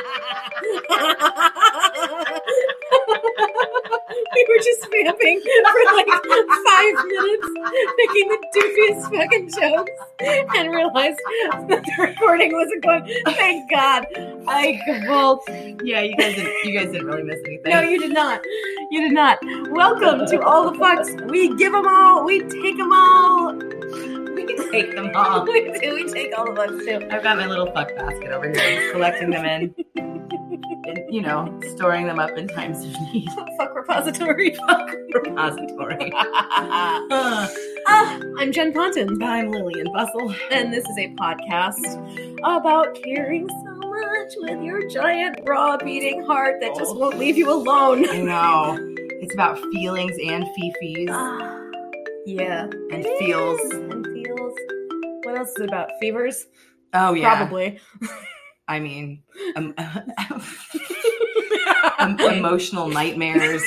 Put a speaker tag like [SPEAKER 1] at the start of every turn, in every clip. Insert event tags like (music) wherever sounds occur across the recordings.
[SPEAKER 1] (laughs) we were just vamping for like five minutes, making the doofiest fucking jokes, and realized that the recording wasn't going. Thank God. I well,
[SPEAKER 2] yeah, you guys didn't. You guys didn't really miss anything.
[SPEAKER 1] no, you did not. You did not. Welcome to all the fucks. We give them all. We take them all.
[SPEAKER 2] We (laughs) take them all. (laughs)
[SPEAKER 1] We do. We take all the fucks too.
[SPEAKER 2] I've got my little fuck basket over here, just collecting them in, and, you know, storing them up in times of need. (laughs)
[SPEAKER 1] Fuck repository.
[SPEAKER 2] Fuck repository.
[SPEAKER 1] Ah, I'm Jen Ponton.
[SPEAKER 2] I'm Lillian Bustle.
[SPEAKER 1] and this is a podcast about caring so much with your giant raw beating heart that just won't leave you alone.
[SPEAKER 2] I know. It's about feelings and fifis
[SPEAKER 1] Ah, yeah,
[SPEAKER 2] and feels.
[SPEAKER 1] and feels. What else is it about? Fevers,
[SPEAKER 2] Oh yeah.
[SPEAKER 1] probably.
[SPEAKER 2] I mean, um, (laughs) (laughs) um, (laughs) emotional nightmares.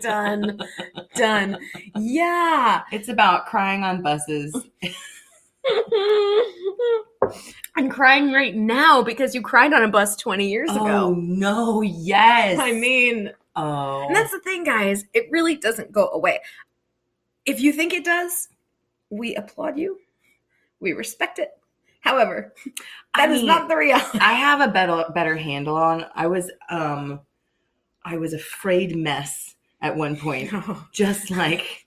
[SPEAKER 1] done, done. Yeah.
[SPEAKER 2] It's about crying on buses.
[SPEAKER 1] I'm crying right now because you cried on a bus 20 years
[SPEAKER 2] Oh
[SPEAKER 1] ago.
[SPEAKER 2] Oh, no! Yes.
[SPEAKER 1] I mean,
[SPEAKER 2] oh,
[SPEAKER 1] And that's the thing, guys. It really doesn't go away. If you think it does, we applaud you. We respect it. However,
[SPEAKER 2] I
[SPEAKER 1] that is
[SPEAKER 2] mean,
[SPEAKER 1] not the reality. (laughs)
[SPEAKER 2] I have a better better handle on. I was um, I was afraid mess at one point, just like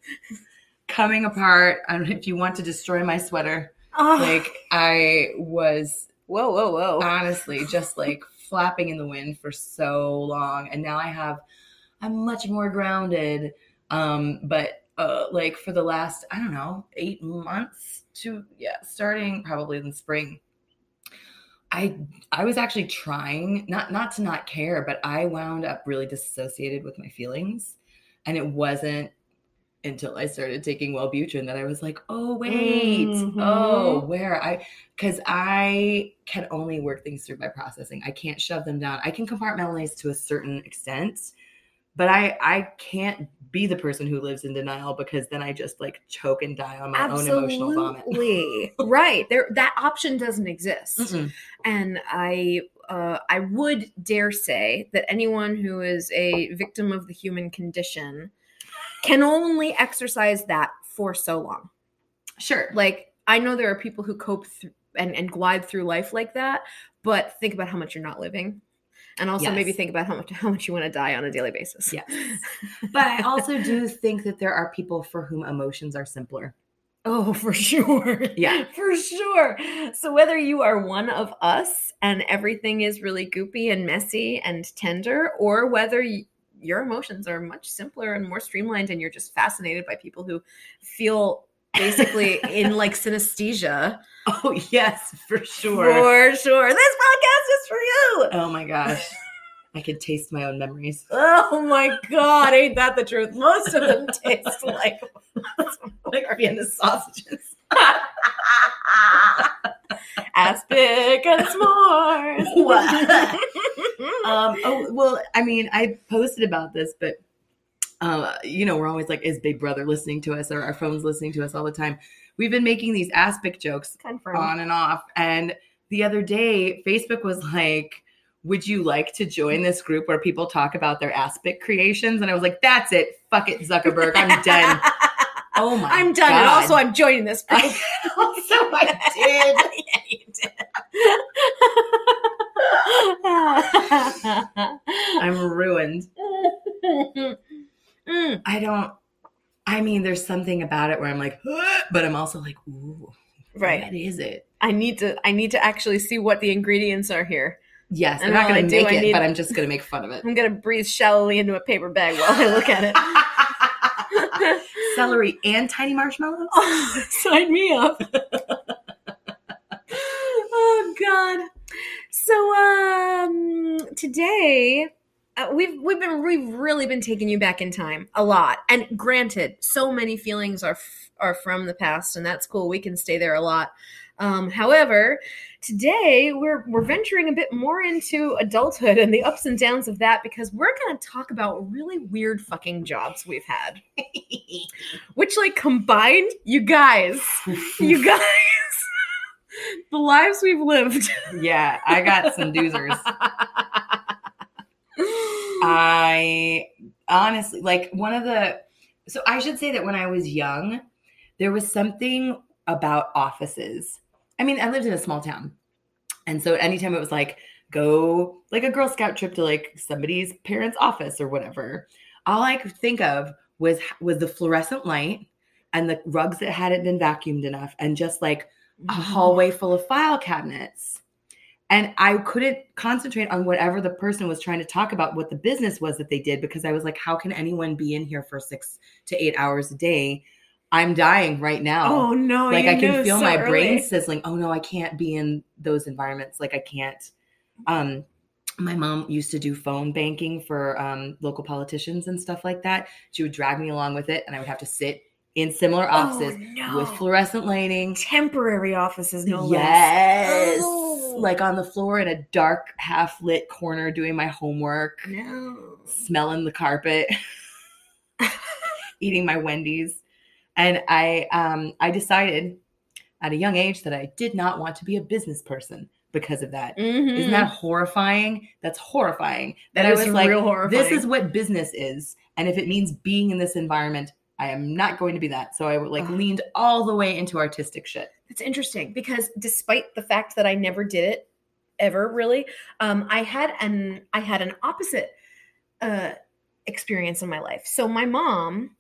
[SPEAKER 2] coming apart. I don't know if you want to destroy my sweater.
[SPEAKER 1] Oh,
[SPEAKER 2] Like I was
[SPEAKER 1] whoa, whoa, whoa.
[SPEAKER 2] honestly just like flapping in the wind for so long and now i have i'm much more grounded um but uh like for the last i don't know eight months to yeah starting probably in the spring i i was actually trying not not to not care but i wound up really disassociated with my feelings and it wasn't until I started taking Wellbutrin that I was like, oh wait,
[SPEAKER 1] Mhm.
[SPEAKER 2] oh where I because I can only work things through by processing. I can't shove them down. I can compartmentalize to a certain extent, but I I can't be the person who lives in denial because then I just like choke and die on my own emotional vomit.
[SPEAKER 1] Absolutely. (laughs) right. There that option doesn't exist.
[SPEAKER 2] Mm-mm.
[SPEAKER 1] And I uh, I would dare say that anyone who is a victim of the human condition can only exercise that for so long.
[SPEAKER 2] Sure.
[SPEAKER 1] like I know there are people who cope th- and, and glide through life like that, but think about how much you're not living. And also
[SPEAKER 2] Yes.
[SPEAKER 1] maybe think about how much how much you want to die on a daily basis.
[SPEAKER 2] Yes. (laughs) But I also do think that there are people for whom emotions are simpler.
[SPEAKER 1] Oh, for sure.
[SPEAKER 2] Yeah. (laughs)
[SPEAKER 1] For sure. So whether you are one of us and everything is really goopy and messy and tender, or whether y- your emotions are much simpler and more streamlined and you're just fascinated by people who feel basically (laughs) in like synesthesia.
[SPEAKER 2] Oh yes, for sure.
[SPEAKER 1] For sure. This podcast is for you.
[SPEAKER 2] Oh my gosh. I could taste my own memories. (laughs)
[SPEAKER 1] Oh my god, ain't that the truth? Most of them taste like (laughs)
[SPEAKER 2] Like Vienna sausages.
[SPEAKER 1] aspic and s'mores.
[SPEAKER 2] Um, oh well, I mean, I posted about this, but uh, you know, we're always like, is Big Brother listening to us or our phones listening to us all the time? We've been making these aspic jokes
[SPEAKER 1] Confirmed.
[SPEAKER 2] on and off. And the other day, Facebook was like, would you like to join this group where people talk about their aspic creations? And I was like, that's it. Fuck it, Zuckerberg. I'm done. (laughs) Oh my
[SPEAKER 1] I'm done. And also, I'm joining this group.
[SPEAKER 2] I (laughs) also I did. (laughs)
[SPEAKER 1] yeah, you did.
[SPEAKER 2] I'm ruined.
[SPEAKER 1] Mm.
[SPEAKER 2] I don't. I mean, there's something about it where I'm like, but I'm also like, ooh,
[SPEAKER 1] Right.
[SPEAKER 2] What is it?
[SPEAKER 1] I need to. I need to actually see what the ingredients are here.
[SPEAKER 2] Yes, I'm
[SPEAKER 1] And
[SPEAKER 2] not going to make it,
[SPEAKER 1] need-
[SPEAKER 2] but I'm just going to make fun of it.
[SPEAKER 1] I'm gonna breathe shallowly into a paper bag while I look at it. (laughs)
[SPEAKER 2] Celery and tiny marshmallows.
[SPEAKER 1] Oh, (laughs) sign me up. (laughs) oh God. So um today uh, we've we've been we've really been taking you back in time a lot. And granted, so many feelings are f- are from the past and that's cool. We can stay there a lot. Um, however, today we're we're venturing a bit more into adulthood and the ups and downs of that because we're going to talk about really weird fucking jobs we've had. (laughs) Which like combined, you guys, you (laughs) guys, (laughs) the lives we've lived.
[SPEAKER 2] Yeah, I got some doozers. I honestly like one of the so I should say that when I was young, there was something about offices. I mean, I lived in a small town. And so anytime it was like go like a Girl Scout trip to like somebody's parents' office or whatever, all I could think of was was the fluorescent light and the rugs that hadn't been vacuumed enough and just like a mm-hmm. hallway full of file cabinets. And I couldn't concentrate on whatever the person was trying to talk about, what the business was that they did, because I was like, how can anyone be in here for six to eight hours a day? I'm dying right now.
[SPEAKER 1] Oh no!
[SPEAKER 2] like I can feel
[SPEAKER 1] so
[SPEAKER 2] my
[SPEAKER 1] early.
[SPEAKER 2] brain sizzling. Oh no, I can't be in those environments. Like I can't. Um, my mom used to do phone banking for um, local politicians and stuff like that. She would drag me along with it, and I would have to sit in similar offices
[SPEAKER 1] oh, no.
[SPEAKER 2] with fluorescent lighting.
[SPEAKER 1] temporary offices, no less.
[SPEAKER 2] yes,
[SPEAKER 1] Oh.
[SPEAKER 2] like on the floor in a dark, half lit corner, doing my homework,
[SPEAKER 1] No.
[SPEAKER 2] smelling the carpet, (laughs) (laughs) eating my Wendy's, and I um, I decided at a young age that I did not want to be a business person because of that.
[SPEAKER 1] Mhm.
[SPEAKER 2] not that horrifying? That's horrifying. That,
[SPEAKER 1] That
[SPEAKER 2] I was like,
[SPEAKER 1] real horrifying.
[SPEAKER 2] this is what business is, and if it means being in this environment, I am not going to be that. So I like leaned all the way into artistic shit.
[SPEAKER 1] It's interesting because despite the fact that I never did it ever really, um, I had an I had an opposite uh, experience in my life. So my mom,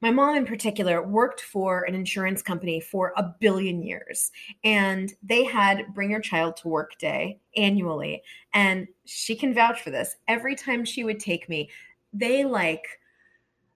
[SPEAKER 1] my mom in particular, worked for an insurance company for a billion years, and they had Bring Your Child to Work Day annually, and she can vouch for this. Every time she would take me, they like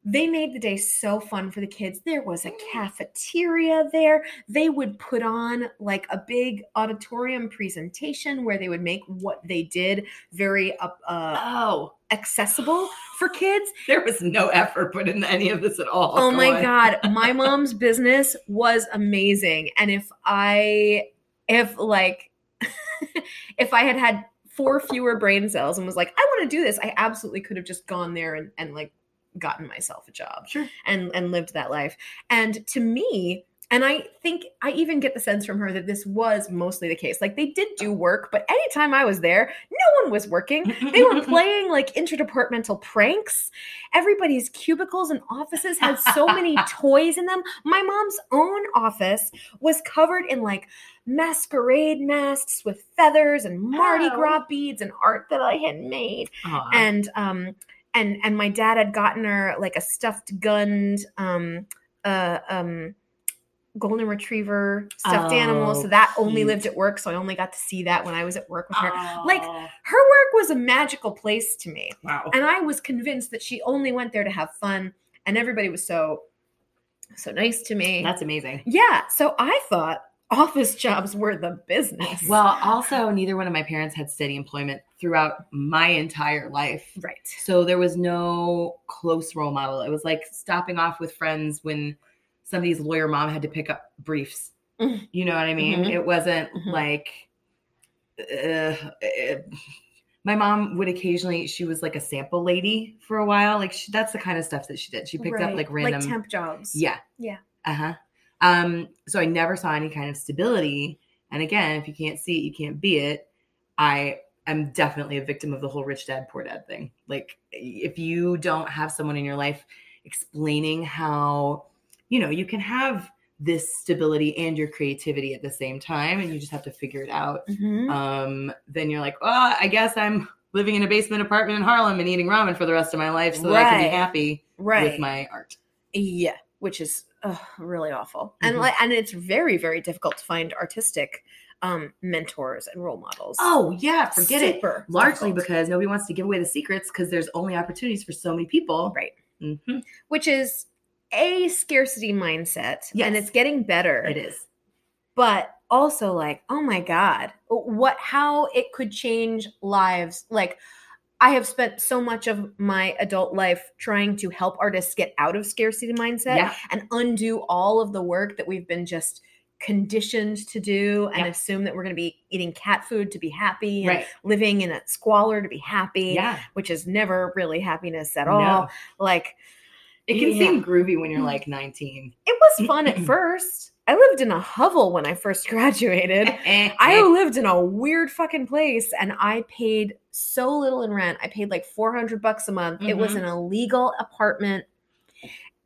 [SPEAKER 1] they made the day so fun for the kids. There was a cafeteria there. They would put on like a big auditorium presentation where they would make what they did very uh, uh,
[SPEAKER 2] Oh,
[SPEAKER 1] accessible for (sighs) kids.
[SPEAKER 2] there was no effort put into any of this at all.
[SPEAKER 1] Oh
[SPEAKER 2] Go
[SPEAKER 1] my
[SPEAKER 2] on.
[SPEAKER 1] god, my (laughs) mom's business was amazing. And if I if like (laughs) if I had had four fewer brain cells and was like, I want to do this, I absolutely could have just gone there and, and like gotten myself a job
[SPEAKER 2] Sure.
[SPEAKER 1] and and lived that life. And to me, and I think I even get the sense from her that this was mostly the case. Like they did do work, but anytime I was there, no one was working. They were (laughs) playing like interdepartmental pranks. Everybody's cubicles and offices had so many (laughs) toys in them. My mom's own office was covered in like masquerade masks with feathers and Mardi
[SPEAKER 2] Oh.
[SPEAKER 1] Gras beads and art that I had made
[SPEAKER 2] Aw.
[SPEAKER 1] and um and and my dad had gotten her like a stuffed gunned um uh um golden retriever stuffed animal so
[SPEAKER 2] Oh,
[SPEAKER 1] that only
[SPEAKER 2] cute.
[SPEAKER 1] lived at work so i only got to see that when i was at work with her like-
[SPEAKER 2] Oh,
[SPEAKER 1] her work was a magical place to me
[SPEAKER 2] wow.
[SPEAKER 1] and i was convinced that she only went there to have fun and everybody was so so nice to me
[SPEAKER 2] That's amazing.
[SPEAKER 1] yeah so i thought office jobs were the business
[SPEAKER 2] Well, also, neither one of my parents had steady employment throughout my entire life.
[SPEAKER 1] right
[SPEAKER 2] So there was no close role model. It was like stopping off with friends when somebody's lawyer mom had to pick up briefs.
[SPEAKER 1] Mhm.
[SPEAKER 2] You know what I mean?
[SPEAKER 1] Mhm.
[SPEAKER 2] It wasn't
[SPEAKER 1] Mhm.
[SPEAKER 2] like uh, uh, my mom would occasionally she was like a sample lady for a while. Like she, that's the kind of stuff that she did. She picked up like random
[SPEAKER 1] like temp jobs
[SPEAKER 2] yeah.
[SPEAKER 1] Yeah.
[SPEAKER 2] Uh-huh. Um, so I never saw any kind of stability. And again, if you can't see it, you can't be it. I am definitely a victim of the whole rich dad, poor dad thing. Like if you don't have someone in your life explaining how, you know, you can have this stability and your creativity at the same time and you just have to figure it out.
[SPEAKER 1] Mhm.
[SPEAKER 2] Um, then you're like, oh, I guess I'm living in a basement apartment in Harlem and eating ramen for the rest of my life so that I can be happy
[SPEAKER 1] right
[SPEAKER 2] with my art.
[SPEAKER 1] Yeah, which is ugh, really awful, and
[SPEAKER 2] Mhm.
[SPEAKER 1] like, and it's very, very difficult to find artistic um, mentors and role models.
[SPEAKER 2] Oh yeah, forget it.
[SPEAKER 1] Super
[SPEAKER 2] Largely
[SPEAKER 1] difficult.
[SPEAKER 2] because nobody wants to give away the secrets because there's only opportunities for so many people.
[SPEAKER 1] right,
[SPEAKER 2] hmm
[SPEAKER 1] which is a scarcity mindset, and it's getting better.
[SPEAKER 2] It is.
[SPEAKER 1] but also like, oh my god, what? How it could change lives? Like. I have spent so much of my adult life trying to help artists get out of scarcity mindset
[SPEAKER 2] Yeah.
[SPEAKER 1] and undo all of the work that we've been just conditioned to do and
[SPEAKER 2] Yep.
[SPEAKER 1] assume that we're going to be eating cat food to be happy and
[SPEAKER 2] Right.
[SPEAKER 1] living in a squalor to be happy
[SPEAKER 2] Yeah.
[SPEAKER 1] which is never really happiness at
[SPEAKER 2] No.
[SPEAKER 1] all like
[SPEAKER 2] It can
[SPEAKER 1] Yeah.
[SPEAKER 2] seem groovy when you're like 19.
[SPEAKER 1] It was fun at first. I lived in a hovel when I first (laughs) graduated. I (laughs) lived in a weird fucking place and I paid so little in rent. I paid like 400 bucks a month. It was an illegal apartment.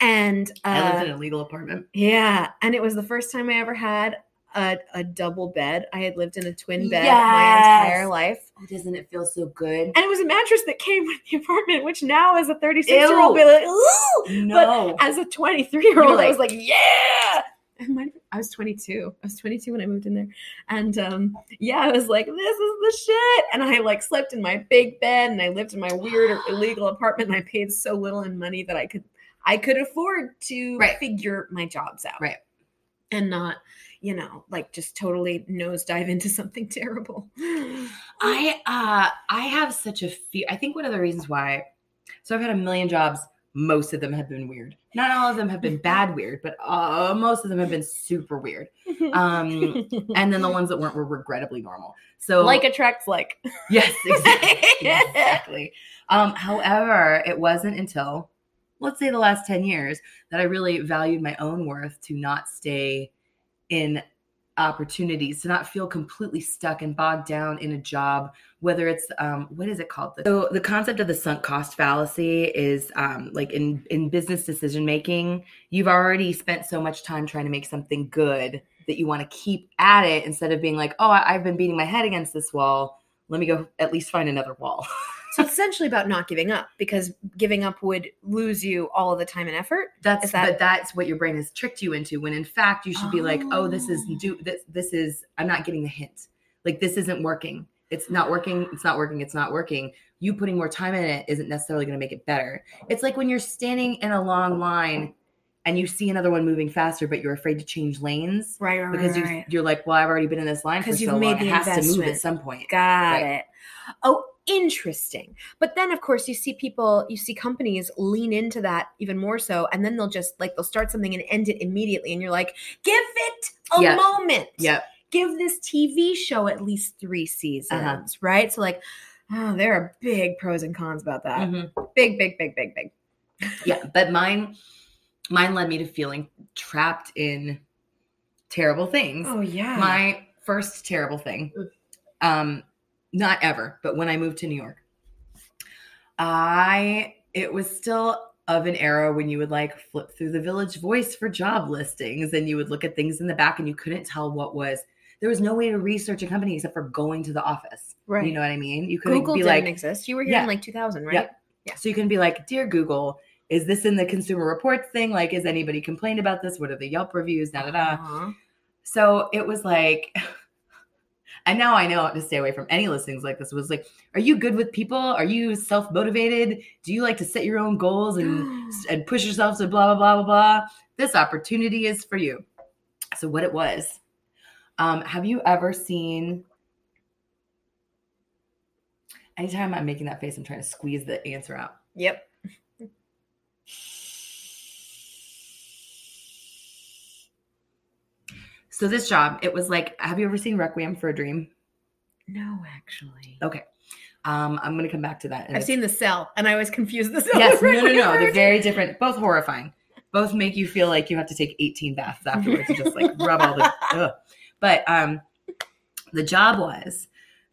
[SPEAKER 1] And
[SPEAKER 2] I lived
[SPEAKER 1] uh,
[SPEAKER 2] in a legal apartment.
[SPEAKER 1] yeah, and it was the first time I ever had a, a double bed. I had lived in a twin bed my entire life.
[SPEAKER 2] Oh, doesn't it feel so good?
[SPEAKER 1] And it was a mattress that came with the apartment, which now as a 36 year old be like, ooh!
[SPEAKER 2] No.
[SPEAKER 1] As a 23 year old, I was like, yeah. I I was 22. I was 22 when I moved in there. And um, yeah, I was like, this is the shit. And I like slept in my big bed and I lived in my weird (gasps) illegal apartment and I paid so little in money that I could I could afford to
[SPEAKER 2] Right.
[SPEAKER 1] figure my jobs out.
[SPEAKER 2] Right.
[SPEAKER 1] And not, you know, like just totally nosedive into something (laughs) terrible.
[SPEAKER 2] I uh I have such a fear. I think one of the reasons why so I've had a million jobs. Most of them have been weird. Not all of them have been bad weird, but uh, most of them have been super weird. (laughs) Um, and then the ones that weren't were regrettably normal. So
[SPEAKER 1] like attracts like. (laughs)
[SPEAKER 2] yes, exactly. exactly. Um, however, it wasn't until let's say the last 10 years that I really valued my own worth to not stay in opportunities, to not feel completely stuck and bogged down in a job, whether it's um, what is it called? So the concept of the sunk cost fallacy is um, like in in business decision making, you've already spent so much time trying to make something good that you want to keep at it instead of being like, oh, I- I've been beating my head against this wall. Let me go at least find another wall. (laughs)
[SPEAKER 1] So it's essentially about not giving up because giving up would lose you all of the time and effort.
[SPEAKER 2] That's
[SPEAKER 1] Is that-
[SPEAKER 2] but that's what your brain has tricked you into. When in fact you should be like, oh, this is
[SPEAKER 1] Oh.
[SPEAKER 2] do this. This is I'm not getting the hint. Like this isn't working. It's not working. It's not working. It's not working. You putting more time in it isn't necessarily going to make it better. It's like when you're standing in a long line and you see another one moving faster, but you're afraid to change lanes
[SPEAKER 1] Right, right,
[SPEAKER 2] because you you're like, well, I've already been in this line
[SPEAKER 1] because
[SPEAKER 2] so
[SPEAKER 1] you've
[SPEAKER 2] long.
[SPEAKER 1] made
[SPEAKER 2] It
[SPEAKER 1] the
[SPEAKER 2] has to move
[SPEAKER 1] investment.
[SPEAKER 2] at some point.
[SPEAKER 1] Got
[SPEAKER 2] Right.
[SPEAKER 1] it. Oh, interesting. But then, of course, you see people, you see companies lean into that even more so, and then they'll just like they'll start something and end it immediately, and you're like, give it a
[SPEAKER 2] Yep.
[SPEAKER 1] moment.
[SPEAKER 2] Yep.
[SPEAKER 1] Give this TV show at least three seasons,
[SPEAKER 2] Uh-huh.
[SPEAKER 1] right? So, like, oh, there are big pros and cons about that.
[SPEAKER 2] Mhm.
[SPEAKER 1] Big, big, big, big, big.
[SPEAKER 2] yeah but mine mine led me to feeling trapped in terrible things
[SPEAKER 1] Oh yeah.
[SPEAKER 2] my first terrible thing um not ever but when i moved to new york i it was still of an era when you would like flip through the village voice for job listings and you would look at things in the back and you couldn't tell what was there was no way to research a company except for going to the office
[SPEAKER 1] right.
[SPEAKER 2] you know what i mean you couldn't
[SPEAKER 1] Google
[SPEAKER 2] be
[SPEAKER 1] didn't
[SPEAKER 2] like
[SPEAKER 1] exist. You were here
[SPEAKER 2] Yeah.
[SPEAKER 1] in like 2000, right?
[SPEAKER 2] Yep.
[SPEAKER 1] Yeah.
[SPEAKER 2] So you can be like, Dear Google, is this in the consumer reports thing? Like, is anybody complained about this? What are the Yelp reviews? Da da da.
[SPEAKER 1] Uh-huh.
[SPEAKER 2] So it was like, and now I know to stay away from any listings like this. It was like, are you good with people? Are you self motivated? Do you like to set your own goals and (gasps) and push yourself to blah blah blah blah blah? This opportunity is for you. So what it was, um, have you ever seen? Anytime I'm making that face, I'm trying to squeeze the answer out.
[SPEAKER 1] Yep.
[SPEAKER 2] So this job, it was like, have you ever seen Requiem for a Dream?
[SPEAKER 1] No, actually.
[SPEAKER 2] Okay. Um, I'm gonna come back to that.
[SPEAKER 1] I've seen the cell, and I was confused. The cell.
[SPEAKER 2] Yes, no, no, no. They're very different. Both horrifying. Both make you feel like you have to take 18 baths afterwards and just like rub all the. (laughs) Ugh. But um, the job was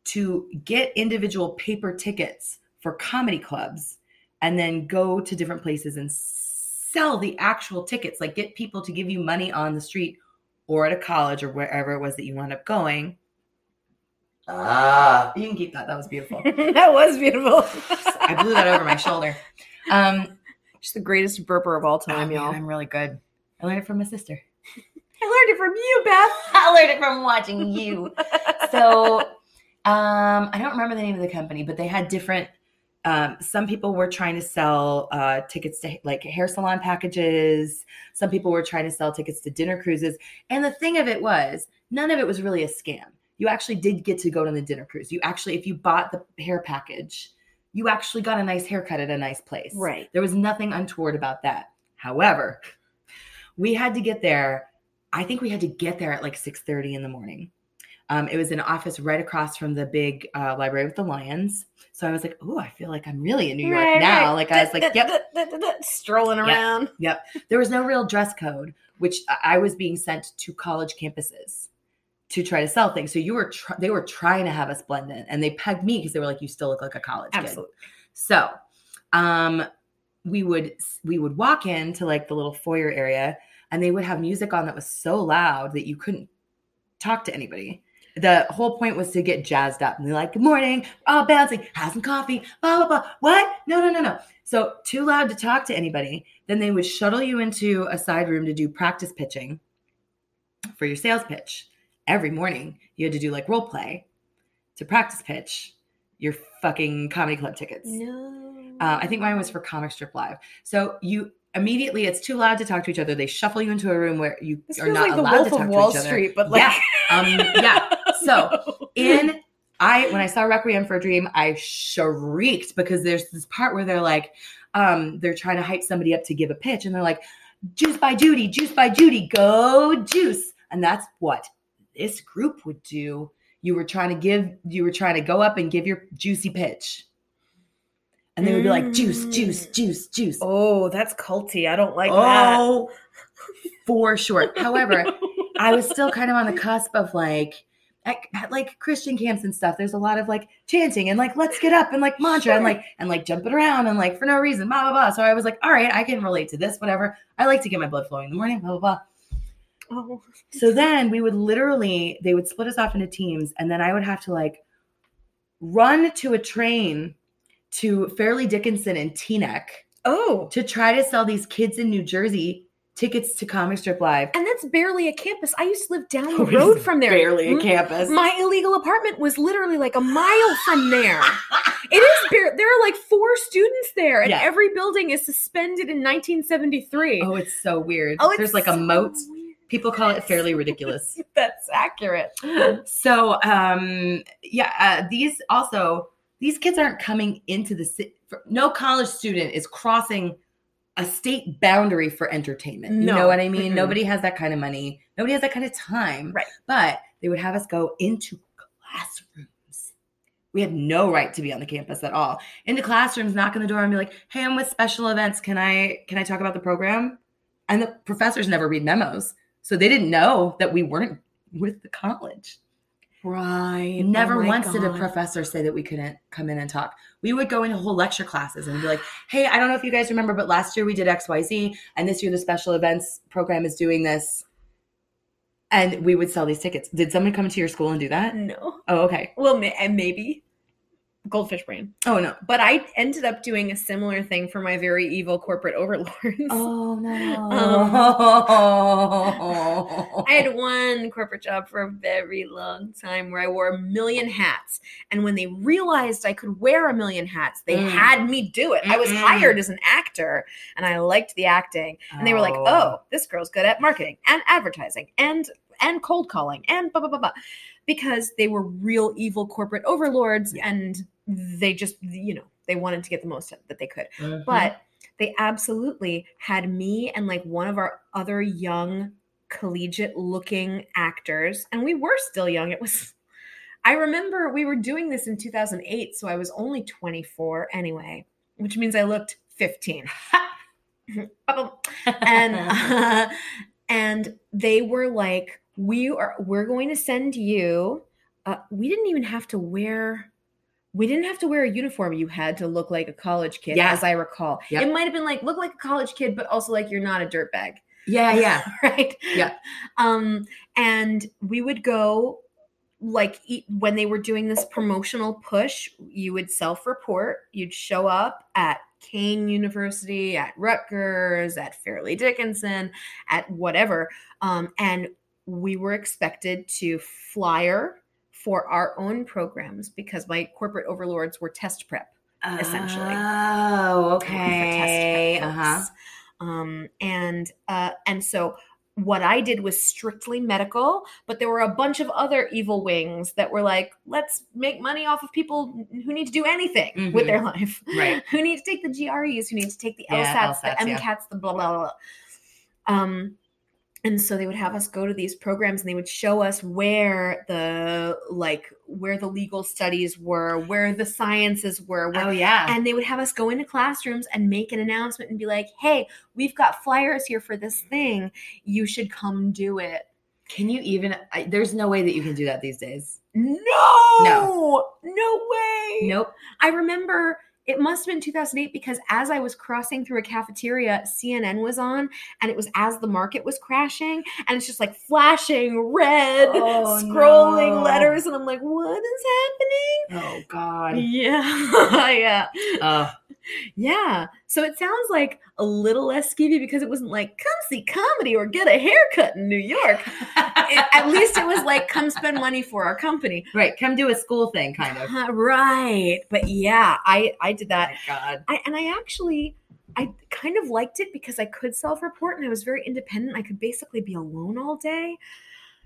[SPEAKER 2] to get individual paper tickets for comedy clubs, and then go to different places and sell the actual tickets. Like get people to give you money on the street or at a college or wherever it was that you wound up going. Ah, you can keep that. That was beautiful. (laughs)
[SPEAKER 1] that was beautiful. (laughs)
[SPEAKER 2] I blew that over my shoulder. Um,
[SPEAKER 1] Just the greatest burper of all
[SPEAKER 2] Oh,
[SPEAKER 1] time,
[SPEAKER 2] man,
[SPEAKER 1] y'all.
[SPEAKER 2] I'm really good. I learned it from my sister. (laughs)
[SPEAKER 1] I learned it from you, Beth.
[SPEAKER 2] I learned it from watching you. so um, I don't remember the name of the company, but they had different. Um, some people were trying to sell uh, tickets to like hair salon packages. Some people were trying to sell tickets to dinner cruises. And the thing of it was, none of it was really a scam. You actually did get to go on the dinner cruise. You actually, if you bought the hair package, you actually got a nice haircut at a nice place.
[SPEAKER 1] Right.
[SPEAKER 2] There was nothing untoward about that. However, we had to get there. I think we had to get there at like 6:30 in the morning. Um, it was an office right across from the big uh, library with the lions. So I was like, "Oh, I feel like I'm really in New York
[SPEAKER 1] Right,
[SPEAKER 2] now."
[SPEAKER 1] right.
[SPEAKER 2] Like I was like, "Yep." (laughs)
[SPEAKER 1] strolling
[SPEAKER 2] Yeah.
[SPEAKER 1] yep.
[SPEAKER 2] There was no real dress code, which I- was being sent to college campuses to try to sell things. So you were tr- they were trying to have us blend in, and they pegged me because they were like, "You still look like a college kid." So, um, we would we would walk into like the little foyer area, and they would have music on that was so loud that you couldn't talk to anybody. The whole point was to get jazzed up, and they're like, "Good morning, all bouncing, have some coffee, blah blah blah." What? No, no, no, no. So too loud to talk to anybody. Then they would shuttle you into a side room to do practice pitching for your sales pitch. Every morning, you had to do like role play to practice pitch your fucking comedy club tickets.
[SPEAKER 1] No.
[SPEAKER 2] Uh, I think mine was for Comic Strip Live. So you immediately, it's too loud to talk to each other. They shuffle you into a room where you
[SPEAKER 1] This
[SPEAKER 2] are not
[SPEAKER 1] like the
[SPEAKER 2] allowed to talk to each other.
[SPEAKER 1] Street, but like,
[SPEAKER 2] Um, yeah. (laughs) So in (laughs) I when I saw Requiem for a Dream, I shrieked because there's this part where they're like, um, they're trying to hype somebody up to give a pitch, and they're like, "Juice by Judy, Juice by Judy, go Juice," and that's what this group would do. You were trying to give, you were trying to go up and give your juicy pitch, and they would be like, "Juice, Juice,
[SPEAKER 1] Mm.
[SPEAKER 2] Juice, Juice."
[SPEAKER 1] oh, that's culty. I don't like that.
[SPEAKER 2] oh, for sure. However, (laughs) I was still kind of on the cusp of like at, at, like Christian camps and stuff. There's a lot of like chanting and like let's get up and like mantra and like and like jumping around and like for no reason, blah blah blah. So I was like, all right, I can relate to this, whatever. I like to get my blood flowing in the morning, blah blah blah.
[SPEAKER 1] Oh.
[SPEAKER 2] So then we would literally they would split us off into teams, and then I would have to like run to a train to Fairleigh Dickinson and Teaneck
[SPEAKER 1] oh,
[SPEAKER 2] to try to sell these kids in New Jersey tickets to Comic Strip Live.
[SPEAKER 1] and that's barely a campus. I used to live down the
[SPEAKER 2] Oh,
[SPEAKER 1] road from there.
[SPEAKER 2] Barely a campus.
[SPEAKER 1] My illegal apartment was literally like a mile from there. It is bare. There are like four students there, and
[SPEAKER 2] Yeah.
[SPEAKER 1] every building is suspended in 1973.
[SPEAKER 2] Oh, it's so weird.
[SPEAKER 1] Oh,
[SPEAKER 2] There's like a
[SPEAKER 1] so
[SPEAKER 2] moat.
[SPEAKER 1] weird.
[SPEAKER 2] People call it fairly ridiculous. (laughs)
[SPEAKER 1] That's accurate.
[SPEAKER 2] so, um, yeah, uh, these also these kids aren't coming into the city. No college student is crossing a state boundary for entertainment. You know what I mean?
[SPEAKER 1] Mm-mm.
[SPEAKER 2] Nobody has that kind of money. Nobody has that kind of time.
[SPEAKER 1] Right.
[SPEAKER 2] But they would have us go into classrooms. We had no right to be on the campus at all. Into classrooms, knock on the door and be like, "Hey, I'm with special events. Can I can I talk about the program?" And the professors never read memos, so they didn't know that we weren't with the college.
[SPEAKER 1] Right.
[SPEAKER 2] Oh Never
[SPEAKER 1] Oh
[SPEAKER 2] once did a professor say that we couldn't come in and talk. We would go into whole lecture classes and be like, hey, I don't know if you guys remember, but last year we did XYZ, and this year the special events program is doing this. And we would sell these tickets. Did someone come to your school and do that?
[SPEAKER 1] No.
[SPEAKER 2] Oh, okay.
[SPEAKER 1] Well, and maybe goldfish brain.
[SPEAKER 2] Oh, no.
[SPEAKER 1] But I ended up doing a similar thing for my very evil corporate (laughs) overlords.
[SPEAKER 2] Oh, no. (laughs)
[SPEAKER 1] I had one corporate job for a very long time where I wore a million hats. And when they realized I could wear a million hats, they
[SPEAKER 2] Mm.
[SPEAKER 1] had me do it. I was hired as an actor and I liked the acting. And they were like, oh, this girl's good at marketing and advertising and and cold calling and blah blah blah blah. Because they were real evil corporate overlords
[SPEAKER 2] Yeah.
[SPEAKER 1] and they just, you know, they wanted to get the most that they could.
[SPEAKER 2] Mhm.
[SPEAKER 1] but they absolutely had me and like one of our other young collegiate looking actors and we were still young. It was i remember we were doing this in 2008 so i was only 24 anyway which means i looked 15 (laughs) (laughs) and (laughs) uh, and they were like we are we're going to send you uh, we didn't even have to wear we didn't have to wear a uniform you had to look like a college kid
[SPEAKER 2] Yeah.
[SPEAKER 1] as i recall
[SPEAKER 2] Yep.
[SPEAKER 1] it might have been like look like a college kid but also like you're not a dirtbag
[SPEAKER 2] yeah, (laughs) yeah.
[SPEAKER 1] right
[SPEAKER 2] Yeah.
[SPEAKER 1] um and we would go like when they were doing this promotional push you would self-report you'd show up at Kean University, at Rutgers, at Fairleigh Dickinson, at whatever. Um, and we were expected to flyer for our own programs because my corporate overlords were test prep essentially.
[SPEAKER 2] Oh, okay.
[SPEAKER 1] prep
[SPEAKER 2] Uh huh.
[SPEAKER 1] Um, and uh, and so what I did was strictly medical, but there were a bunch of other evil wings that were like, let's make money off of people who need to do anything with
[SPEAKER 2] Mhm.
[SPEAKER 1] their life.
[SPEAKER 2] Right. (laughs)
[SPEAKER 1] who need to take the GREs, who need to take the
[SPEAKER 2] Yeah,
[SPEAKER 1] LSATs, the
[SPEAKER 2] LSATs, yeah.
[SPEAKER 1] MCATs, the blah blah blah. Um, and so they would have us go to these programs and they would show us where the like where the legal studies were where the sciences were where,
[SPEAKER 2] Oh yeah.
[SPEAKER 1] and they would have us go into classrooms and make an announcement and be like hey we've got flyers here for this thing you should come do it
[SPEAKER 2] Can you even? I, there's no way that you can do that these days.
[SPEAKER 1] no
[SPEAKER 2] No.
[SPEAKER 1] no way
[SPEAKER 2] Nope.
[SPEAKER 1] I remember it must have been 2008 because as I was crossing through a cafeteria, CNN was on, and it was as the market was crashing, and it's just like flashing red,
[SPEAKER 2] Oh,
[SPEAKER 1] scrolling
[SPEAKER 2] no.
[SPEAKER 1] letters, and I'm like, what is happening?
[SPEAKER 2] Oh God.
[SPEAKER 1] Yeah, (laughs) yeah,
[SPEAKER 2] Oh,
[SPEAKER 1] yeah. So it sounds like a little less skeevy because it wasn't like come see comedy or get a haircut in New York. It- at least it was like come spend money for our company.
[SPEAKER 2] right. Come do a school thing, kind of.
[SPEAKER 1] Uh, right, but yeah, I I did
[SPEAKER 2] Oh
[SPEAKER 1] that.
[SPEAKER 2] my God.
[SPEAKER 1] I, and I actually I kind of liked it because I could self-report and I was very independent. I could basically be alone all day.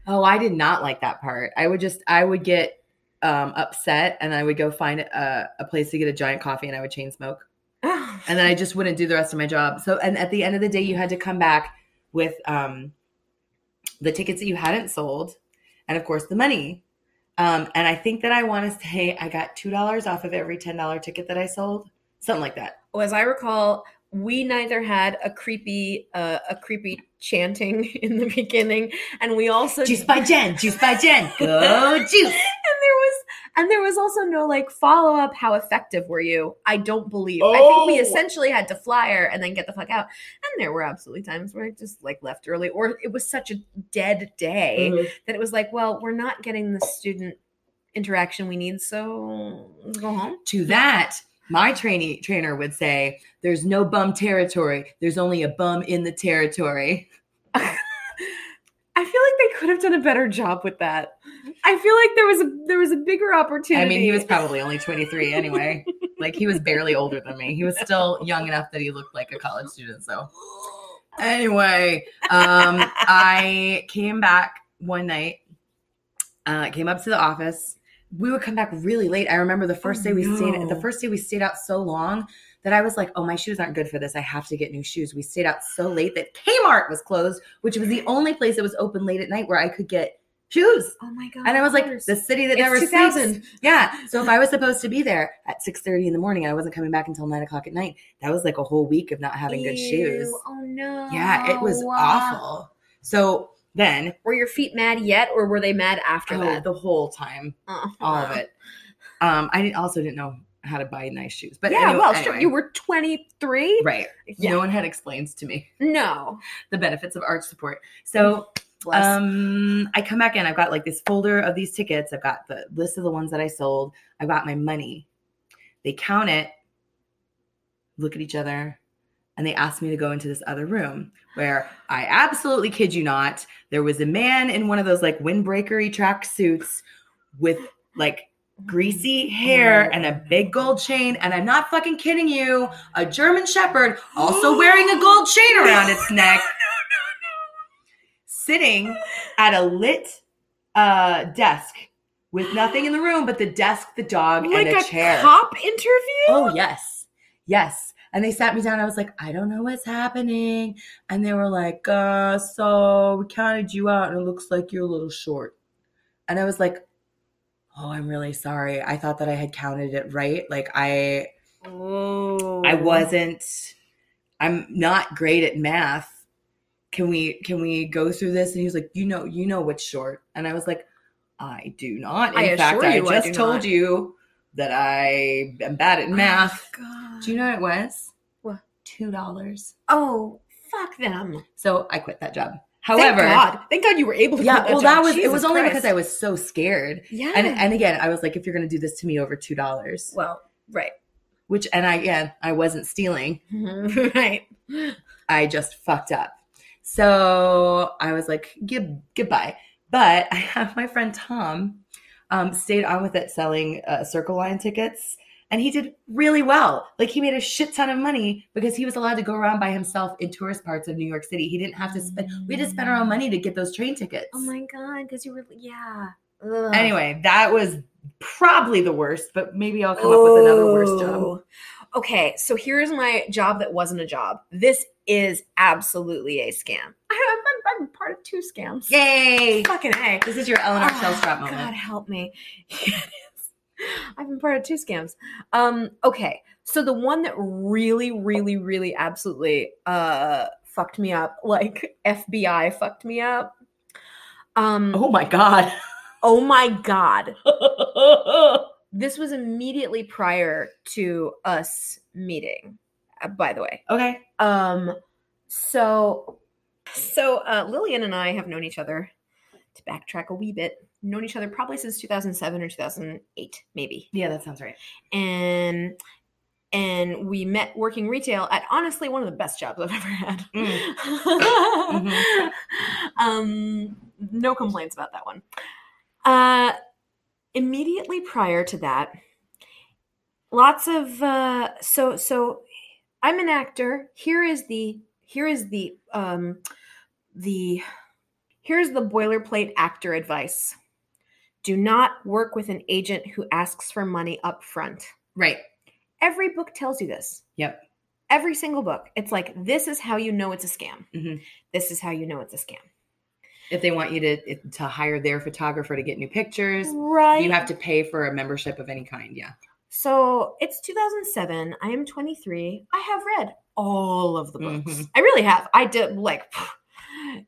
[SPEAKER 2] Oh, I did not like that part. I would just, I would get um, upset, and I would go find a, a place to get a giant coffee, and I would chain smoke. and then I just wouldn't do the rest of my job. So, and at the end of the day, you had to come back with um, the tickets that you hadn't sold, and of course the money. Um, and I think that I want to say I got two dollars off of every ten dollar ticket that I sold, something like that.
[SPEAKER 1] Well, as I recall, we neither had a creepy uh, a creepy chanting (laughs) in the beginning, and we also
[SPEAKER 2] Juice by Jen, juice by Jen, go juice.
[SPEAKER 1] And there was and there was also no like follow up. How effective were you? I don't believe. I think
[SPEAKER 2] Oh.
[SPEAKER 1] we essentially had to flyer and then get the fuck out. And there were absolutely times where I just like left early, or it was such a dead day
[SPEAKER 2] Mm-hmm.
[SPEAKER 1] that it was like, well, we're not getting the student interaction we need, so let's go home.
[SPEAKER 2] To that, my trainee trainer would say, "There's no bum territory. There's only a bum in the territory." (laughs)
[SPEAKER 1] I feel like they could have done a better job with that. I feel like there was a there was a bigger opportunity.
[SPEAKER 2] I mean, he was probably only 23 anyway. like he was barely older than me. He was still young enough that he looked like a college student. So anyway, um, I came back one night. Uh, came up to the office. We would come back really late. I remember the first
[SPEAKER 1] Oh,
[SPEAKER 2] day we stayed. The first day we stayed out so long that I was like, "Oh, my shoes aren't good for this. I have to get new shoes." We stayed out so late that Kmart was closed, which was the only place that was open late at night where I could get shoes.
[SPEAKER 1] oh my god!
[SPEAKER 2] And I was like, the city that
[SPEAKER 1] It's
[SPEAKER 2] never
[SPEAKER 1] 2000.
[SPEAKER 2] sleeps. Yeah. So if I was supposed to be there at six thirty in the morning, and I wasn't coming back until nine o'clock at night. That was like a whole week of not having good shoes.
[SPEAKER 1] Oh no!
[SPEAKER 2] Yeah, it was awful. So then,
[SPEAKER 1] Were your feet mad yet, or were they mad after
[SPEAKER 2] oh,
[SPEAKER 1] that?
[SPEAKER 2] the whole time,
[SPEAKER 1] Oh,
[SPEAKER 2] all of it. Um, I didn't, also didn't know how to buy nice shoes, but
[SPEAKER 1] yeah,
[SPEAKER 2] anyway,
[SPEAKER 1] well, sure. You were twenty three.
[SPEAKER 2] right.
[SPEAKER 1] Yeah.
[SPEAKER 2] No one had explained to me
[SPEAKER 1] No. (laughs)
[SPEAKER 2] the benefits of arch support. So
[SPEAKER 1] Bless.
[SPEAKER 2] Um, I come back in. I've got like this folder of these tickets. I've got the list of the ones that I sold. I've got my money. They count it, look at each other, and they asked me to go into this other room where I absolutely kid you not, there was a man in one of those like windbreakery track suits with like greasy hair and a big gold chain. And I'm not fucking kidding you, a German Shepherd also (gasps) wearing a gold chain around its neck sitting at a lit uh, desk with nothing in the room but the desk, the dog,
[SPEAKER 1] like
[SPEAKER 2] and a,
[SPEAKER 1] a
[SPEAKER 2] chair.
[SPEAKER 1] cop interview.
[SPEAKER 2] Oh, yes. Yes. And they sat me down. I was like, I don't know what's happening. And they were like, uh, so we counted you out and it looks like you're a little short. And I was like, oh, I'm really sorry. I thought that I had counted it right. Like I
[SPEAKER 1] Oh,
[SPEAKER 2] I wasn't I'm not great at math. Can we can we go through this? And he was like, you know, you know what's short. And I was like, I do not. In
[SPEAKER 1] I
[SPEAKER 2] fact, I
[SPEAKER 1] you I
[SPEAKER 2] just
[SPEAKER 1] do
[SPEAKER 2] told
[SPEAKER 1] not."
[SPEAKER 2] you that I am bad at oh math.
[SPEAKER 1] Oh, God.
[SPEAKER 2] do you know what it was?
[SPEAKER 1] What?
[SPEAKER 2] Two dollars.
[SPEAKER 1] Oh, fuck them.
[SPEAKER 2] So I quit that job.
[SPEAKER 1] Thank
[SPEAKER 2] However,
[SPEAKER 1] God. Thank God you were able to.
[SPEAKER 2] yeah,
[SPEAKER 1] that
[SPEAKER 2] well,
[SPEAKER 1] job.
[SPEAKER 2] that was it was only
[SPEAKER 1] Christ.
[SPEAKER 2] because I was so scared.
[SPEAKER 1] Yeah.
[SPEAKER 2] And and again, I was like, if you're gonna do this to me over two dollars,
[SPEAKER 1] well, right.
[SPEAKER 2] which and I again, I wasn't stealing. (laughs)
[SPEAKER 1] right.
[SPEAKER 2] I just fucked up. So I was like, Good, goodbye. But (laughs) I have my friend Tom um, stayed on with it selling uh, Circle Line tickets. And he did really well. Like he made a shit ton of money because he was allowed to go around by himself in tourist parts of New York City. He didn't have to spend. We had to spend our own money to get those train tickets.
[SPEAKER 1] Oh my God, because you were, yeah. Ugh.
[SPEAKER 2] Anyway, that was probably the worst. But maybe I'll come up with another worst job.
[SPEAKER 1] Oh. Okay, so here's my job that wasn't a job. This is absolutely a scam. (laughs) I'm, I'm part part of two scams.
[SPEAKER 2] Yay!
[SPEAKER 1] Fucking A.
[SPEAKER 2] This is your Eleanor
[SPEAKER 1] Oh, Shellstrop
[SPEAKER 2] moment.
[SPEAKER 1] God help me. (laughs) (laughs) I've been part of two scams. Um, okay. So the one that really, really, really absolutely uh fucked me up, like (laughs) FBI fucked me up. Um
[SPEAKER 2] Oh my god.
[SPEAKER 1] oh my god. (laughs) This was immediately prior to us meeting, uh, by the way.
[SPEAKER 2] okay.
[SPEAKER 1] Um, so, so uh, Lillian and I have known each other. To backtrack a wee bit, known each other probably since 2007 or 2008, maybe.
[SPEAKER 2] Yeah, that sounds right.
[SPEAKER 1] And and we met working retail at honestly one of the best jobs I've (laughs) ever had.
[SPEAKER 2] Mhm. (laughs)
[SPEAKER 1] um, no complaints about that one. Uh, immediately prior to that, lots of uh, so so. I'm an actor. Here is the here is the um the here's the boilerplate actor advice. Do not work with an agent who asks for money up front.
[SPEAKER 2] Right.
[SPEAKER 1] Every book tells you this.
[SPEAKER 2] Yep.
[SPEAKER 1] Every single book. It's like this is how you know it's a scam.
[SPEAKER 2] Mhm.
[SPEAKER 1] This is how you know it's a scam.
[SPEAKER 2] If they want you to to hire their photographer to get new pictures,
[SPEAKER 1] Right.
[SPEAKER 2] you have to pay for a membership of any kind. Yeah.
[SPEAKER 1] So it's 2007. I am 23. I have read all of the books.
[SPEAKER 2] Mhm.
[SPEAKER 1] I really have. I did like,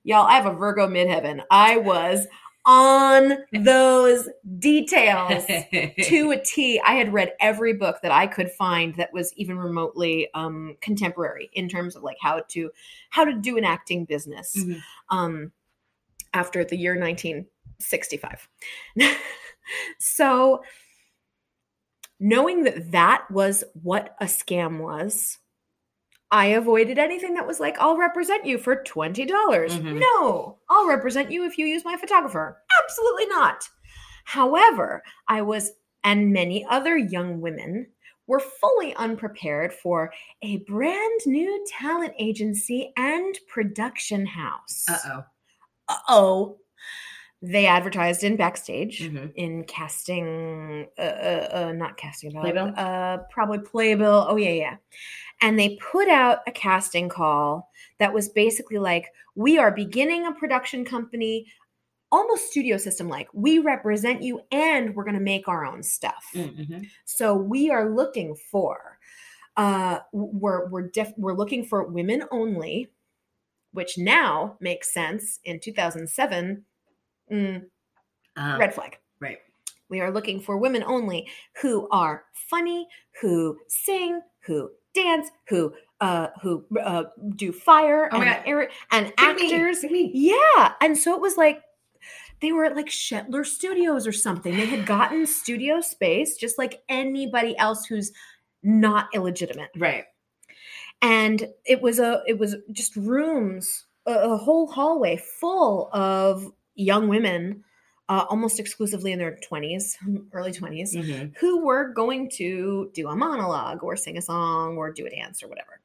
[SPEAKER 1] y'all. I have a Virgo midheaven. I was on those details (laughs) to a T. I had read every book that I could find that was even remotely um, contemporary in terms of like how to how to do an acting business.
[SPEAKER 2] Mhm.
[SPEAKER 1] Um, after the year 1965. (laughs) so knowing that that was what a scam was, I avoided anything that was like, I'll represent you for $20. dollars
[SPEAKER 2] Mhm.
[SPEAKER 1] No, I'll represent you if you use my photographer. Absolutely not. However, I was, and many other young women were fully unprepared for a brand new talent agency and production house.
[SPEAKER 2] Uh oh.
[SPEAKER 1] Uh oh. They advertised in backstage
[SPEAKER 2] Mhm.
[SPEAKER 1] in casting, uh, uh, uh, not casting,
[SPEAKER 2] Playbill?
[SPEAKER 1] uh, probably playbill. Oh yeah, yeah. And they put out a casting call that was basically like, "We are beginning a production company, almost studio system like. We represent you, and we're going to make our own stuff.
[SPEAKER 2] Mhm.
[SPEAKER 1] So we are looking for, uh, we're we're def- we're looking for women only." Which now makes sense in 2007 Mm,
[SPEAKER 2] Uh,
[SPEAKER 1] red flag.
[SPEAKER 2] Right.
[SPEAKER 1] We are looking for women only who are funny, who sing, who dance, who uh who uh do fire
[SPEAKER 2] Oh
[SPEAKER 1] and air- and
[SPEAKER 2] Pick me,
[SPEAKER 1] actors.
[SPEAKER 2] me.
[SPEAKER 1] Yeah, and so it was like they were at like Shetler Studios or something. They had gotten studio space just like anybody else who's not illegitimate
[SPEAKER 2] Right.
[SPEAKER 1] and it was a it was just rooms a, a whole hallway full of young women uh, almost exclusively in their 20s (laughs) early 20s
[SPEAKER 2] Mhm.
[SPEAKER 1] who were going to do a monologue or sing a song or do a dance or whatever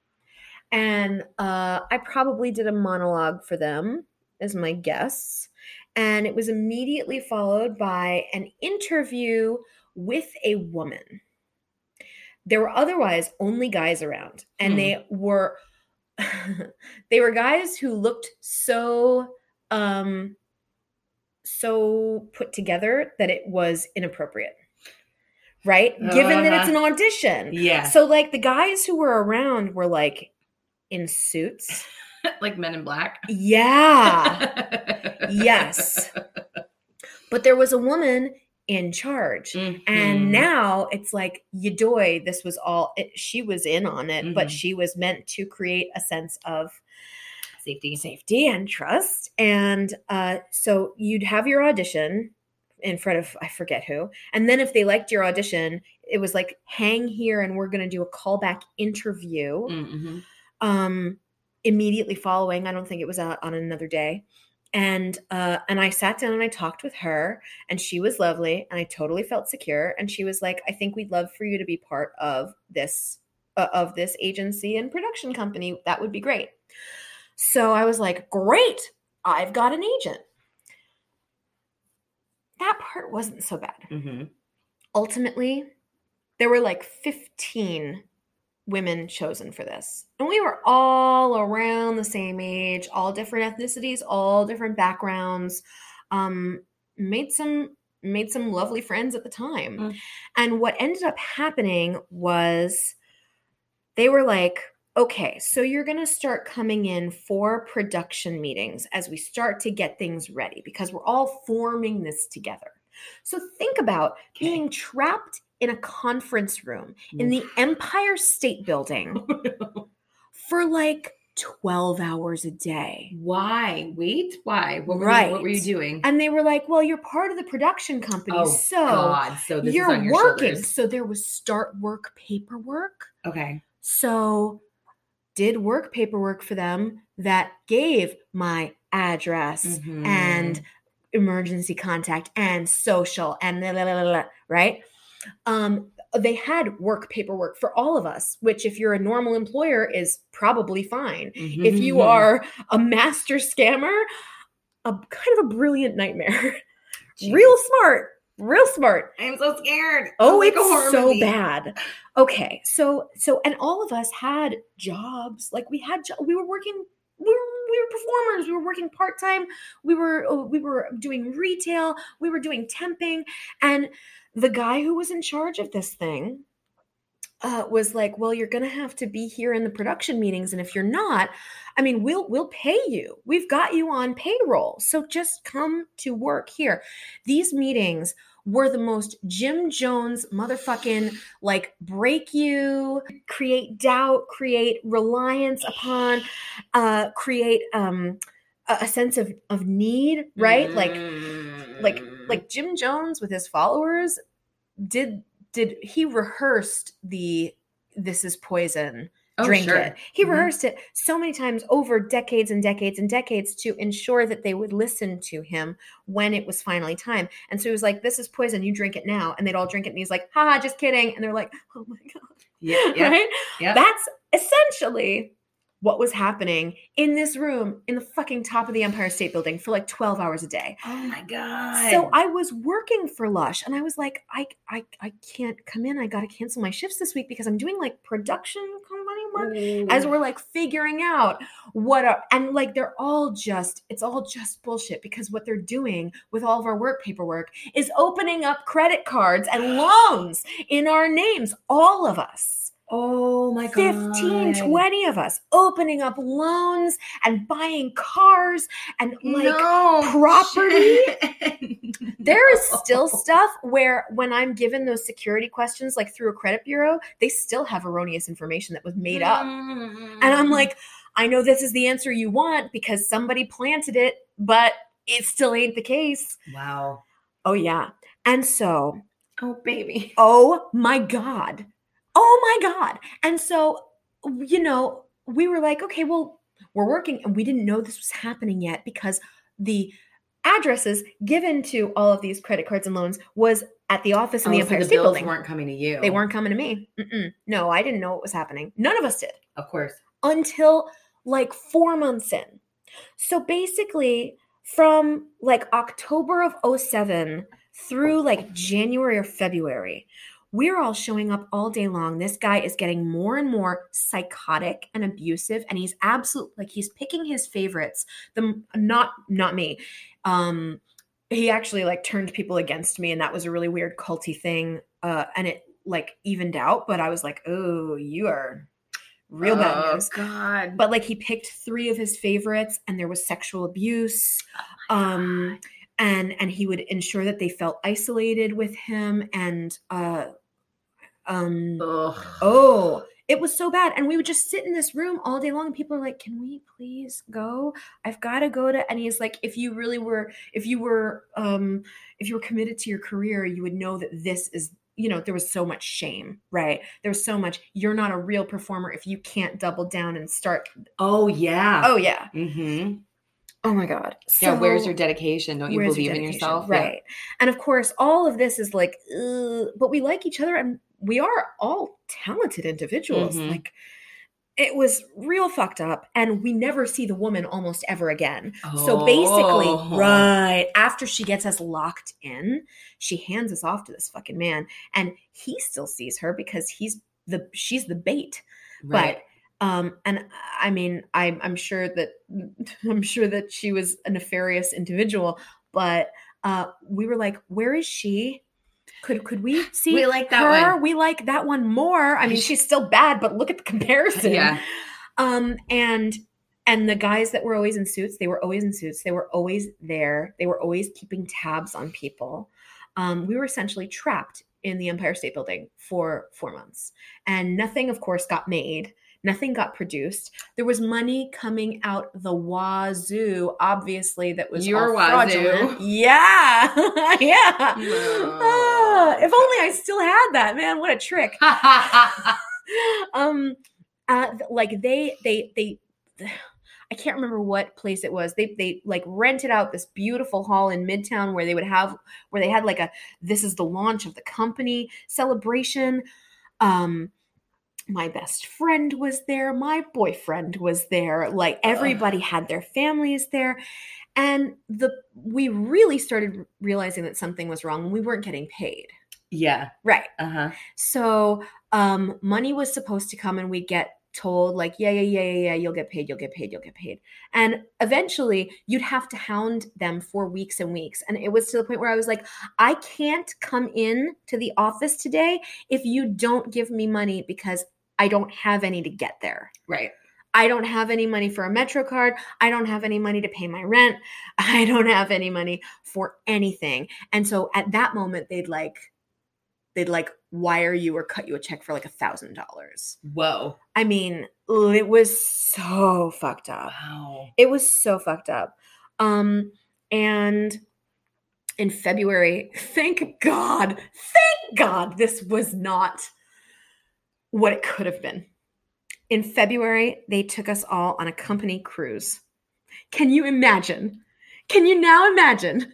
[SPEAKER 1] and uh, i probably did a monologue for them as my guests and it was immediately followed by an interview with a woman there were otherwise only guys around and
[SPEAKER 2] Hmm.
[SPEAKER 1] they were (laughs) they were guys who looked so um so put together that it was inappropriate right given that it's an audition
[SPEAKER 2] Yeah.
[SPEAKER 1] so like the guys who were around were like in suits (laughs)
[SPEAKER 2] like Men in Black.
[SPEAKER 1] yeah (laughs) yes but there was a woman in charge
[SPEAKER 2] Mhm.
[SPEAKER 1] and now it's like Yadoy, this was all it, she was in on it, but
[SPEAKER 2] Mhm.
[SPEAKER 1] she was meant to create a sense of
[SPEAKER 2] safety.
[SPEAKER 1] safety and trust. And uh, so you'd have your audition in front of I forget who, and then if they liked your audition, it was like hang here and we're going to do a callback interview.
[SPEAKER 2] Mhm.
[SPEAKER 1] Um, immediately following, I don't think it was uh, on another day. And uh, and I sat down and I talked with her, and she was lovely, and I totally felt secure. And she was like, "I think we'd love for you to be part of this uh, of this agency and production company. That would be great." So I was like, "Great, I've got an agent." That part wasn't so bad.
[SPEAKER 2] Mhm.
[SPEAKER 1] Ultimately, there were like fifteen women chosen for this. And we were all around the same age, all different ethnicities, all different backgrounds. Um, made some made some lovely friends at the time.
[SPEAKER 2] Mm.
[SPEAKER 1] And what ended up happening was they were like, okay, so you're going to start coming in for production meetings as we start to get things ready because we're all forming this together. So think about
[SPEAKER 2] Okay.
[SPEAKER 1] being trapped in a conference room in the Empire State Building (laughs) for like 12 hours a day.
[SPEAKER 2] Why? Wait, why? What were, you, what were you doing?
[SPEAKER 1] And they were like, well, you're part of the production company.
[SPEAKER 2] oh
[SPEAKER 1] so
[SPEAKER 2] God! So this
[SPEAKER 1] you're
[SPEAKER 2] is on your
[SPEAKER 1] working.
[SPEAKER 2] shoulders.
[SPEAKER 1] So there was start work paperwork.
[SPEAKER 2] Okay.
[SPEAKER 1] So did work paperwork for them that gave my address
[SPEAKER 2] Mhm.
[SPEAKER 1] and emergency contact and social and la, la, la, la, la, right? Um they had work paperwork for all of us which if you're a normal employer is probably fine. If you are a master scammer a kind of a brilliant nightmare. (laughs)
[SPEAKER 2] Jeez.
[SPEAKER 1] real smart real smart
[SPEAKER 2] I'm so scared.
[SPEAKER 1] Oh, it's so
[SPEAKER 2] movie.
[SPEAKER 1] bad. Okay, so so and all of us had jobs. Like we had, jo- we were working. We were, we were performers. We were working part time. We were uh, we were doing retail. We were doing temping, and the guy who was in charge of this thing uh, was like, "Well, you're going to have to be here in the production meetings, and if you're not, I mean, we'll we'll pay you. We've got you on payroll, so just come to work here." These meetings were the most Jim Jones motherfucking like break you, create doubt, create reliance upon, uh, create um a, a sense of of need, right? Like like
[SPEAKER 2] Mm.
[SPEAKER 1] like Jim Jones with his followers did did he rehearsed the this is poison
[SPEAKER 2] Oh,
[SPEAKER 1] drink
[SPEAKER 2] sure.
[SPEAKER 1] it. He
[SPEAKER 2] Mhm.
[SPEAKER 1] rehearsed it so many times over decades and decades and decades to ensure that they would listen to him when it was finally time. And so he was like, This is poison, you drink it now. And they'd all drink it. And he's like, haha, just kidding. And they're like, Oh my God.
[SPEAKER 2] Yeah, yeah, (laughs)
[SPEAKER 1] right?
[SPEAKER 2] yeah.
[SPEAKER 1] That's essentially what was happening in this room in the fucking top of the Empire State Building for like 12 hours a day.
[SPEAKER 2] Oh my god.
[SPEAKER 1] So I was working for Lush and I was like, I I, I can't come in. I gotta cancel my shifts this week because I'm doing like production company work as we're like figuring out what are and like they're all just it's all just bullshit because what they're doing with all of our work paperwork is opening up credit cards and loans in our names all of us
[SPEAKER 2] oh my god.
[SPEAKER 1] 15 20 of us opening up loans and buying cars and like
[SPEAKER 2] no
[SPEAKER 1] property? (laughs) There is still stuff where when I'm given those security questions, like through a credit bureau, they still have erroneous information that was made up. And I'm
[SPEAKER 2] Mm.
[SPEAKER 1] like, I know this is the answer you want because somebody planted it, but it still ain't the case.
[SPEAKER 2] wow.
[SPEAKER 1] Oh, yeah. And so,
[SPEAKER 2] Oh baby.
[SPEAKER 1] oh my God. Oh my God. And so, you know, we were like, okay, well, we're working and we didn't know this was happening yet because the addresses given to all of these credit cards and loans was at the office in the
[SPEAKER 2] Oh, so
[SPEAKER 1] Empire
[SPEAKER 2] the
[SPEAKER 1] State
[SPEAKER 2] bills
[SPEAKER 1] Building.
[SPEAKER 2] weren't coming to you.
[SPEAKER 1] They weren't coming to me. Mm-mm. No, I didn't know what was happening. None of us did
[SPEAKER 2] Of course.
[SPEAKER 1] until like four months in. So basically, from like October of 07 through like January or February, we're all showing up all day long. This guy is getting more and more psychotic and abusive, and he's absolute like he's picking his favorites. The not not me. Um, he actually like turned people against me, and that was a really weird culty thing. Uh, and it like evened out, but I was like, oh, you are real bad
[SPEAKER 2] oh,
[SPEAKER 1] news
[SPEAKER 2] God.
[SPEAKER 1] but like he picked three of his favorites and there was sexual abuse
[SPEAKER 2] Oh
[SPEAKER 1] um and and he would ensure that they felt isolated with him and uh um
[SPEAKER 2] Ugh.
[SPEAKER 1] oh it was so bad and we would just sit in this room all day long and people are like can we please go i've got to go to and he's like if you really were if you were um if you were committed to your career you would know that this is you know there was so much shame right there was so much you're not a real performer if you can't double down and start
[SPEAKER 2] Oh yeah.
[SPEAKER 1] oh yeah
[SPEAKER 2] Mm-hmm.
[SPEAKER 1] oh my god
[SPEAKER 2] Yeah. where's your dedication? Don't you
[SPEAKER 1] your
[SPEAKER 2] believe in yourself? Yeah.
[SPEAKER 1] right and of course all of this is like but we like each other and we are all talented individuals
[SPEAKER 2] Mhm.
[SPEAKER 1] like it was real fucked up and we never see the woman almost ever again so basically
[SPEAKER 2] Oh.
[SPEAKER 1] right after she gets us locked in she hands us off to this fucking man and he still sees her because he's the she's the bait.
[SPEAKER 2] Right.
[SPEAKER 1] But um, and I mean, I'm I'm sure that (laughs) I'm sure that she was a nefarious individual, but uh, we were like, where is she? Could could we (gasps) see
[SPEAKER 2] We like that
[SPEAKER 1] her?
[SPEAKER 2] one.
[SPEAKER 1] We like that one more. I mean, she's still bad, but look at the comparison.
[SPEAKER 2] Yeah.
[SPEAKER 1] Um, and and the guys that were always in suits, they were always in suits. They were always there. They were always keeping tabs on people. Um, we were essentially trapped in the Empire State Building for four months, and nothing, of course, got made. Nothing got produced. There was money coming out the wazoo, obviously, that was
[SPEAKER 2] Your wazoo.
[SPEAKER 1] Yeah, (laughs) yeah.
[SPEAKER 2] No.
[SPEAKER 1] Ah, if only I still had that, man. What a trick (laughs) (laughs) um uh like they they they (sighs) I can't remember what place it was. They they like rented out this beautiful hall in Midtown where they would have where they had like a this is the launch of the company celebration. Um my best friend was there, my boyfriend was there, like everybody had their families there. And the we really started realizing that something was wrong when we weren't getting paid.
[SPEAKER 2] yeah.
[SPEAKER 1] Right.
[SPEAKER 2] Uh-huh.
[SPEAKER 1] So um money was supposed to come and we get told like yeah yeah yeah yeah yeah you'll get paid you'll get paid you'll get paid and eventually you'd have to hound them for weeks and weeks and it was to the point where i was like i can't come in to the office today if you don't give me money because i don't have any to get there
[SPEAKER 2] Right.
[SPEAKER 1] I don't have any money for a Metro card. I don't have any money to pay my rent. (laughs) I don't have any money for anything. And so at that moment, they'd like, they'd like wire you or cut you a check for like a thousand dollars.
[SPEAKER 2] Whoa.
[SPEAKER 1] I mean, it was so fucked up.
[SPEAKER 2] Wow.
[SPEAKER 1] It was so fucked up. Um, and in February, (laughs) thank God, thank God this was not what it could have been. In February, they took us all on a company cruise. Can you imagine? Can you now imagine?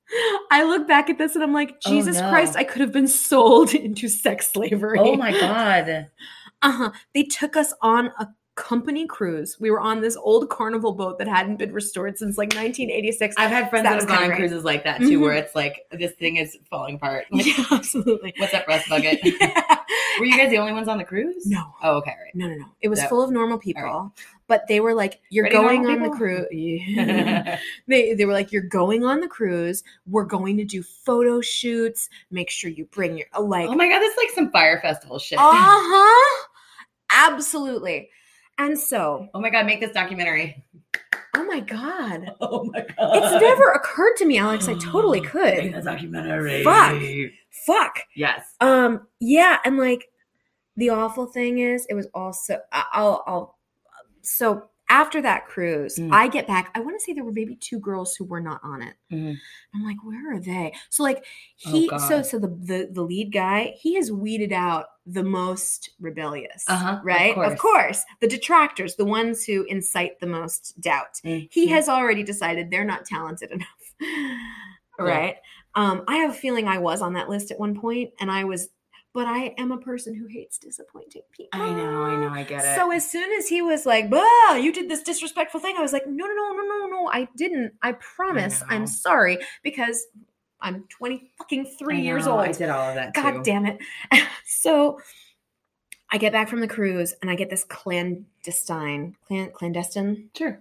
[SPEAKER 1] (laughs) I look back at this and I'm like,
[SPEAKER 2] Oh,
[SPEAKER 1] Jesus
[SPEAKER 2] no.
[SPEAKER 1] Christ, I could have been sold (laughs) into sex slavery.
[SPEAKER 2] Oh my god. (laughs)
[SPEAKER 1] Uh-huh. They took us on a company cruise. We were on this old carnival boat that hadn't been restored since like 1986.
[SPEAKER 2] I've had friends
[SPEAKER 1] That
[SPEAKER 2] that, have gone on cruises like that too,
[SPEAKER 1] Mhm.
[SPEAKER 2] where it's like this thing is falling apart. Like,
[SPEAKER 1] yeah, absolutely.
[SPEAKER 2] What's up, Rust Bucket?
[SPEAKER 1] Yeah.
[SPEAKER 2] Were you guys the only ones on the cruise?
[SPEAKER 1] No.
[SPEAKER 2] Oh, okay, right.
[SPEAKER 1] No, no, no. It was full of normal people, but they were like, "You're going on the cruise." (laughs) Yeah. (laughs) they they were like, "You're going on the cruise. We're going to do photo shoots. Make sure you bring your like."
[SPEAKER 2] oh my god, this is like some Fyre Festival shit.
[SPEAKER 1] uh huh. Absolutely. And so,
[SPEAKER 2] Oh my god, make this documentary.
[SPEAKER 1] oh my god, (laughs)
[SPEAKER 2] Oh my god.
[SPEAKER 1] it's never occurred to me, Alex. I totally (gasps)
[SPEAKER 2] Make
[SPEAKER 1] could.
[SPEAKER 2] the documentary.
[SPEAKER 1] Fuck. Fuck.
[SPEAKER 2] Yes.
[SPEAKER 1] Um, yeah, and like the awful thing is, it was also I'll I'll so after that cruise,
[SPEAKER 2] Mm.
[SPEAKER 1] I get back. I want to say there were maybe two girls who were not on it.
[SPEAKER 2] Mhm.
[SPEAKER 1] I'm like, where are they? So like
[SPEAKER 2] Oh,
[SPEAKER 1] he, so so the, the the lead guy, he has weeded out the most rebellious,
[SPEAKER 2] Uh-huh, of
[SPEAKER 1] right?
[SPEAKER 2] course.
[SPEAKER 1] Of course, the detractors, the ones who incite the most doubt. He
[SPEAKER 2] Mhm.
[SPEAKER 1] has already decided they're not talented enough. Right? Um, I have a feeling I was on that list at one point, and I was, but I am a person who hates disappointing people.
[SPEAKER 2] I know, I know, I get it.
[SPEAKER 1] So as soon as he was like, "Bah, you did this disrespectful thing," I was like, "No, no, no, no, no, no, I didn't. I promise.
[SPEAKER 2] know.
[SPEAKER 1] I'm sorry because I'm 20 fucking three years old.
[SPEAKER 2] I did all of that
[SPEAKER 1] God
[SPEAKER 2] too.
[SPEAKER 1] damn it. (laughs) so I get back from the cruise and I get this clandestine, clan, clandestine,
[SPEAKER 2] Sure.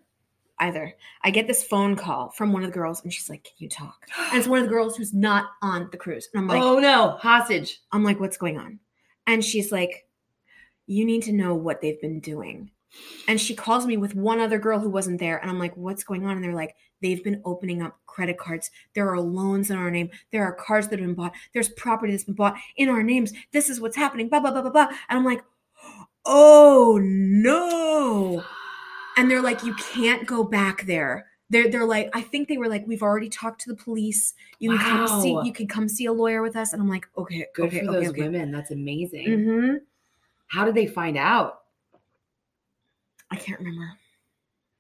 [SPEAKER 1] Either. I get this phone call from one of the girls and she's like, Can you talk? And it's one of the girls who's not on the cruise. And I'm like,
[SPEAKER 2] oh no, hostage.
[SPEAKER 1] I'm like, what's going on? And she's like, You need to know what they've been doing. And she calls me with one other girl who wasn't there. And I'm like, what's going on? And they're like, they've been opening up credit cards. There are loans in our name. There are cars that have been bought. There's property that's been bought in our names. This is what's happening. Blah, blah, blah, blah, blah. And I'm like, oh no. And they're like, you can't go back there. They're, they're like, I think they were like, we've already talked to the police. You can come see, you can come see a lawyer with us. And I'm like, okay,
[SPEAKER 2] Good
[SPEAKER 1] okay,
[SPEAKER 2] for
[SPEAKER 1] okay,
[SPEAKER 2] those
[SPEAKER 1] okay.
[SPEAKER 2] women. That's amazing.
[SPEAKER 1] Mm-hmm.
[SPEAKER 2] How did they find out?
[SPEAKER 1] I can't remember.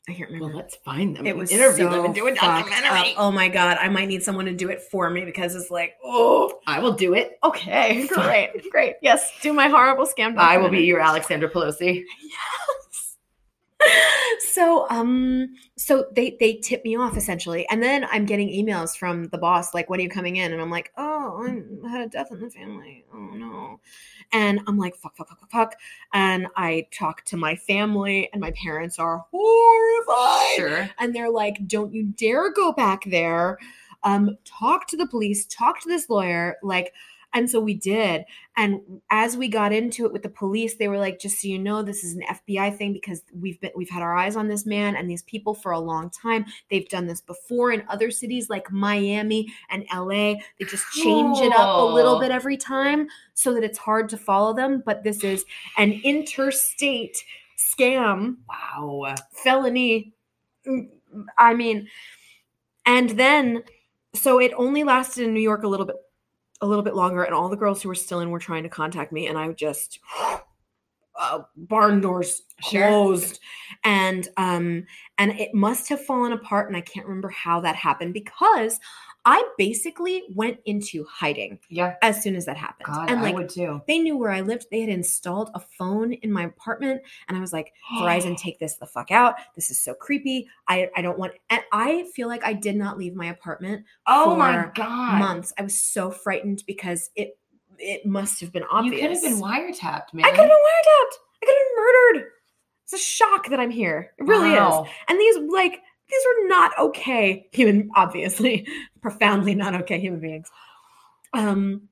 [SPEAKER 1] I can't remember.
[SPEAKER 2] Well, let's find them.
[SPEAKER 1] it was
[SPEAKER 2] interview
[SPEAKER 1] so
[SPEAKER 2] them and do a documentary.
[SPEAKER 1] up. Oh my god, I might need someone to do it for me because it's like, oh,
[SPEAKER 2] I will do it.
[SPEAKER 1] okay, (laughs) great, great. Yes, do my horrible scam.
[SPEAKER 2] I will be your Alexandra Pelosi. (laughs)
[SPEAKER 1] Yes. So um so they they tip me off essentially. And then i'm getting emails from the boss like when are you coming in? And i'm like oh i had a death in the family. Oh no. And i'm like fuck fuck fuck fuck fuck. And i talk to my family and my parents are horrified.
[SPEAKER 2] Sure.
[SPEAKER 1] and they're like don't you dare go back there. Um talk to the police talk to this lawyer. Like and so we did. And as we got into it with the police they were like just so you know this is an fbi thing because we've been we've had our eyes on this man and these people for a long time. They've done this before in other cities like miami and la they just change it up a little bit every time so that it's hard to follow them. But this is an interstate scam
[SPEAKER 2] Wow.
[SPEAKER 1] felony. Mm, i mean and then so it only lasted in new york a little bit a little bit longer and all the girls who were still in were trying to contact me and i just (sighs) uh, barn doors
[SPEAKER 2] Sure.
[SPEAKER 1] closed and um and it must have fallen apart and i can't remember how that happened because i basically went into hiding
[SPEAKER 2] Yeah.
[SPEAKER 1] as soon as that happened
[SPEAKER 2] God,
[SPEAKER 1] and
[SPEAKER 2] I
[SPEAKER 1] like
[SPEAKER 2] would too.
[SPEAKER 1] they knew where I lived. They had installed a phone in my apartment, and I was like, Verizon, (gasps) take this the fuck out. This is so creepy. I, I don't want and I feel like I did not leave my apartment
[SPEAKER 2] Oh my God.
[SPEAKER 1] months. I was so frightened because it it must have been obvious.
[SPEAKER 2] You could have been wiretapped, man.
[SPEAKER 1] I could have been wiretapped. I could have been murdered. It's a shock that I'm here. It really is. And these like these were not okay human obviously (laughs) profoundly not okay human beings. Um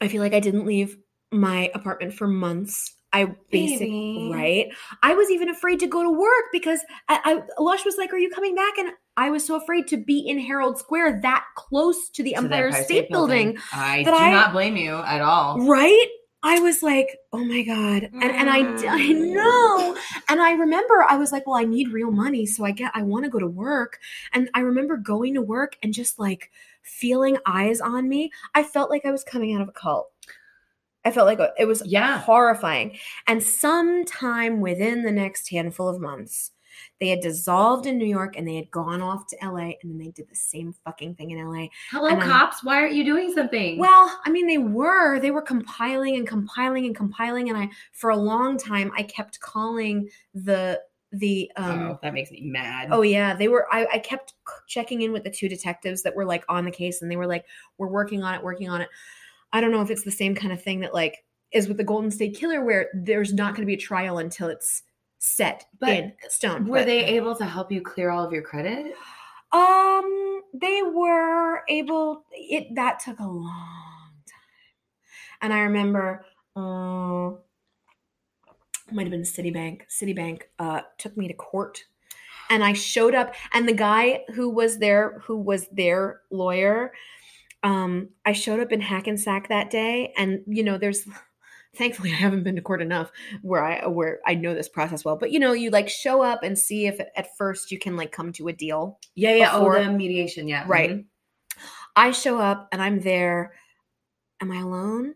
[SPEAKER 1] I feel like I didn't leave my apartment for months. I basically
[SPEAKER 2] Baby.
[SPEAKER 1] right. I was even afraid to go to work because I, I Lush was like, "Are you coming back?" And I was so afraid to be in Herald Square, that close to the
[SPEAKER 2] To
[SPEAKER 1] Empire State, Building.
[SPEAKER 2] I
[SPEAKER 1] that
[SPEAKER 2] do
[SPEAKER 1] I-
[SPEAKER 2] not blame you at all.
[SPEAKER 1] Right? I was like, oh my God. And and I I
[SPEAKER 2] Mm.
[SPEAKER 1] know. And I remember I was like, well, I need real money. So I get I want to go to work. And I remember going to work and just like feeling eyes on me. I felt like I was coming out of a cult. I felt like it was
[SPEAKER 2] Yeah.
[SPEAKER 1] horrifying. And sometime within the next handful of months, they had dissolved in New York and they had gone off to LA and then they did the same fucking thing in LA.
[SPEAKER 2] Hello,
[SPEAKER 1] And I'm-
[SPEAKER 2] cops. Why aren't you doing something?
[SPEAKER 1] Well, I mean, they were. They were compiling and compiling and compiling, and I, for a long time, I kept calling the the. um
[SPEAKER 2] oh, that makes me mad.
[SPEAKER 1] Oh yeah, they were. I, I kept checking in with the two detectives that were like on the case, and they were like, "We're working on it, working on it." I don't know if it's the same kind of thing that like is with the Golden State Killer, where there's not going to be a trial until it's set
[SPEAKER 2] But
[SPEAKER 1] in stone.
[SPEAKER 2] Were
[SPEAKER 1] But-
[SPEAKER 2] they able to help you clear all of your credit?
[SPEAKER 1] Um, they were able. It that took a long time, and I remember. Uh, might have been Citibank. Citibank uh, took me to court, and I showed up, and the guy who was there, who was their lawyer, um, I showed up in Hackensack that day, and you know, there's. Thankfully, I haven't been to court enough where I where I know this process well. But you know, you like show up and see if at first you can like come to a deal.
[SPEAKER 2] Yeah, yeah.
[SPEAKER 1] Before-
[SPEAKER 2] oh, the mediation. Yeah.
[SPEAKER 1] Right.
[SPEAKER 2] Mhm.
[SPEAKER 1] I show up and I'm there. Am I alone?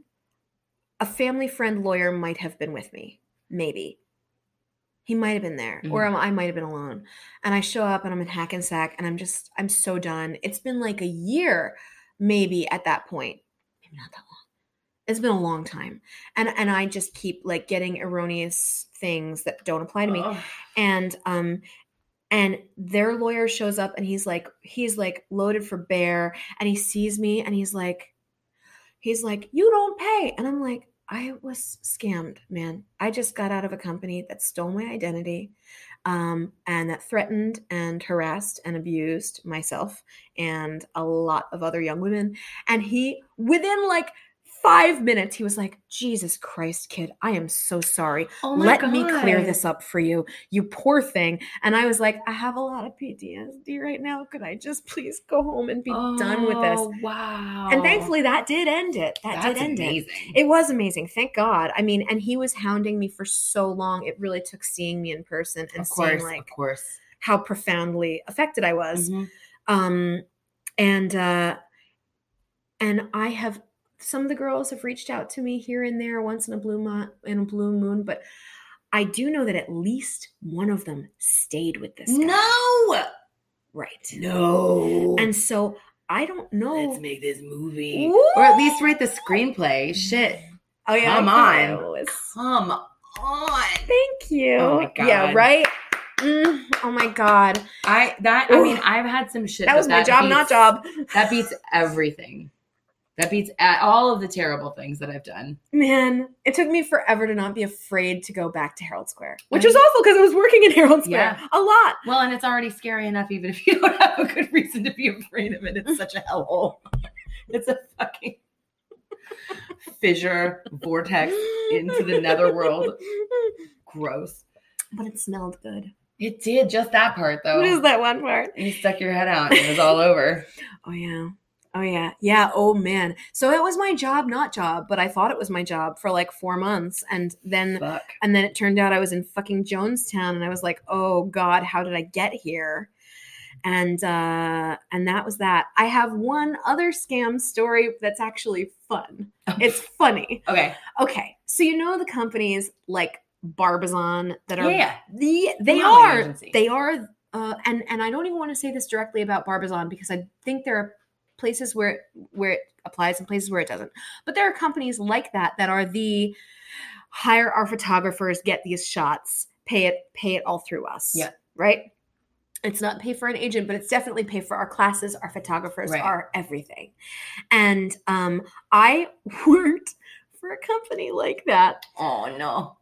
[SPEAKER 1] A family friend lawyer might have been with me. Maybe. He might have been there, or I might have been alone. And I show up and I'm in Hackensack and I'm just, I'm so done. It's been like a year, maybe at that point. Maybe not that long. It's been a long time. And and I just keep like getting erroneous things that don't apply to me
[SPEAKER 2] Oh.
[SPEAKER 1] and um and their lawyer shows up and he's like he's like loaded for bear and he sees me and he's like he's like you don't pay and i'm like i was scammed man i just got out of a company that stole my identity um, and that threatened and harassed and abused myself and a lot of other young women and he within like five minutes he was like jesus christ kid i am so sorry
[SPEAKER 2] Oh
[SPEAKER 1] let me clear this up for you, you poor thing. And I was like, I have a lot of PTSD right now. Could I just please go home and be done with this?
[SPEAKER 2] Oh, Wow.
[SPEAKER 1] And thankfully, that did end it. That
[SPEAKER 2] that's
[SPEAKER 1] did end it.
[SPEAKER 2] amazing.
[SPEAKER 1] It was amazing. Thank God. I mean, and he was hounding me for so long. It really took seeing me in person and
[SPEAKER 2] of course,
[SPEAKER 1] seeing like
[SPEAKER 2] of course.
[SPEAKER 1] how profoundly affected I was.
[SPEAKER 2] Mhm.
[SPEAKER 1] Um, and uh, and I have some of the girls have reached out to me here and there once in a blue moon in a blue moon, but I do know that at least one of them stayed with this guy.
[SPEAKER 2] No.
[SPEAKER 1] right?
[SPEAKER 2] No.
[SPEAKER 1] And so I don't know.
[SPEAKER 2] let's make this movie,
[SPEAKER 1] Ooh.
[SPEAKER 2] or at least write the screenplay. Shit.
[SPEAKER 1] oh yeah,
[SPEAKER 2] come on. Come on.
[SPEAKER 1] Thank you.
[SPEAKER 2] Oh my
[SPEAKER 1] Yeah, right. Mm, oh my god,
[SPEAKER 2] I that I mean I've had some shit.
[SPEAKER 1] that was my job, not job.
[SPEAKER 2] That beats everything. That beats all of the terrible things that I've done.
[SPEAKER 1] Man, it took me forever to not be afraid to go back to Herald Square, which was awful because I was working in Herald Square
[SPEAKER 2] Yeah.
[SPEAKER 1] a lot.
[SPEAKER 2] Well, and it's already scary enough, even if you don't (laughs) have a good reason to be afraid of it. It's such a hellhole. (laughs) It's a fucking (laughs) fissure vortex into the netherworld. Gross.
[SPEAKER 1] But it smelled good.
[SPEAKER 2] It did just that part though.
[SPEAKER 1] What is that one part?
[SPEAKER 2] You stuck your head out and it was all over.
[SPEAKER 1] Oh yeah. Oh yeah. Yeah. Oh man. So it was my job, not job, but I thought it was my job for like four months. And then
[SPEAKER 2] Fuck.
[SPEAKER 1] and then it turned out I was in fucking Jonestown and I was like, oh God, how did I get here? And uh and that was that. I have one other scam story that's actually fun. It's funny.
[SPEAKER 2] Okay.
[SPEAKER 1] Okay. So you know the companies like Barbizon that are
[SPEAKER 2] Yeah.
[SPEAKER 1] the they are they are uh, and and I don't even want to say this directly about Barbizon because I think there are places where it, where it applies and places where it doesn't. But there are companies like that that are the hire our photographers, get these shots, pay it pay it all through us.
[SPEAKER 2] Yeah.
[SPEAKER 1] Right? It's not pay for an agent, but it's definitely pay for our classes, our photographers,
[SPEAKER 2] Right.
[SPEAKER 1] our everything. And um I (laughs) worked for a company like that
[SPEAKER 2] Oh no.